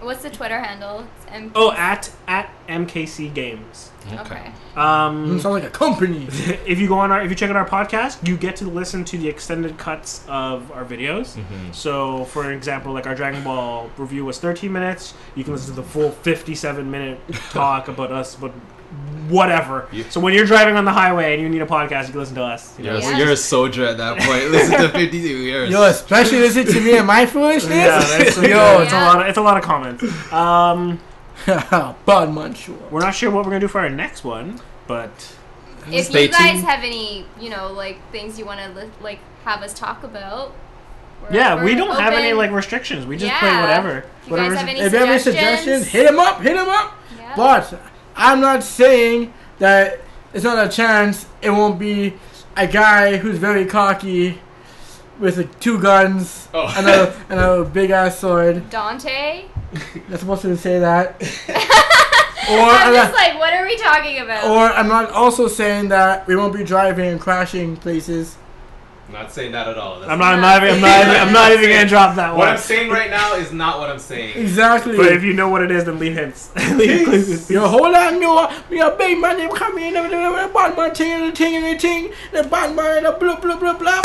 What's the Twitter handle? It's M- Oh, at at MKC Games. okay. Um, Sounds like a company. [LAUGHS] if you go on our, if you check out our podcast, you get to listen to the extended cuts of our videos. Mhm. So, for example, like our Dragon Ball review was 13 minutes. You can listen to the full 57 minute [LAUGHS] talk about us, but whatever. Yeah. So when you're driving on the highway and you need a podcast, you can listen to us. You know? You're, Yeah. you're a soldier at that point. [LAUGHS] Listen to 52 years. Yo, especially listen to me and my foolishness. Yeah, that's, [LAUGHS] Yo, yo, it's a lot. Of, it's a lot of comments. Um, [LAUGHS] Bad man, we're not sure what we're gonna do for our next one, but If Stay you guys tuned. have any, you know, like things you want to li- like have us talk about. we're- yeah, we we're don't have any like restrictions. We just play Yeah. whatever. If you Whatever's- guys have any If you have any suggestions, suggestions, hit him up, hit him up. Yeah. But I'm not saying that it's not a chance it won't be a guy who's very cocky with like, two guns Oh. and a and a big ass sword. Dante. Not supposed to say that. [LAUGHS] or I'm I'm just not, like, what are we talking about? or I'm not also saying that we won't be driving and crashing places. I'm not saying that at all. That's I'm not. I'm not. even- I'm not. even- I'm not even gonna drop that one. What. I'm saying right now is not what I'm saying. Exactly. But if you know what it is, then leave hints. [LAUGHS] leave clues. Yo, hold on, no. Me a big man, them come in, the, the, the bad man thing and the thing and the thing, the bad man and the blah blah blah blah.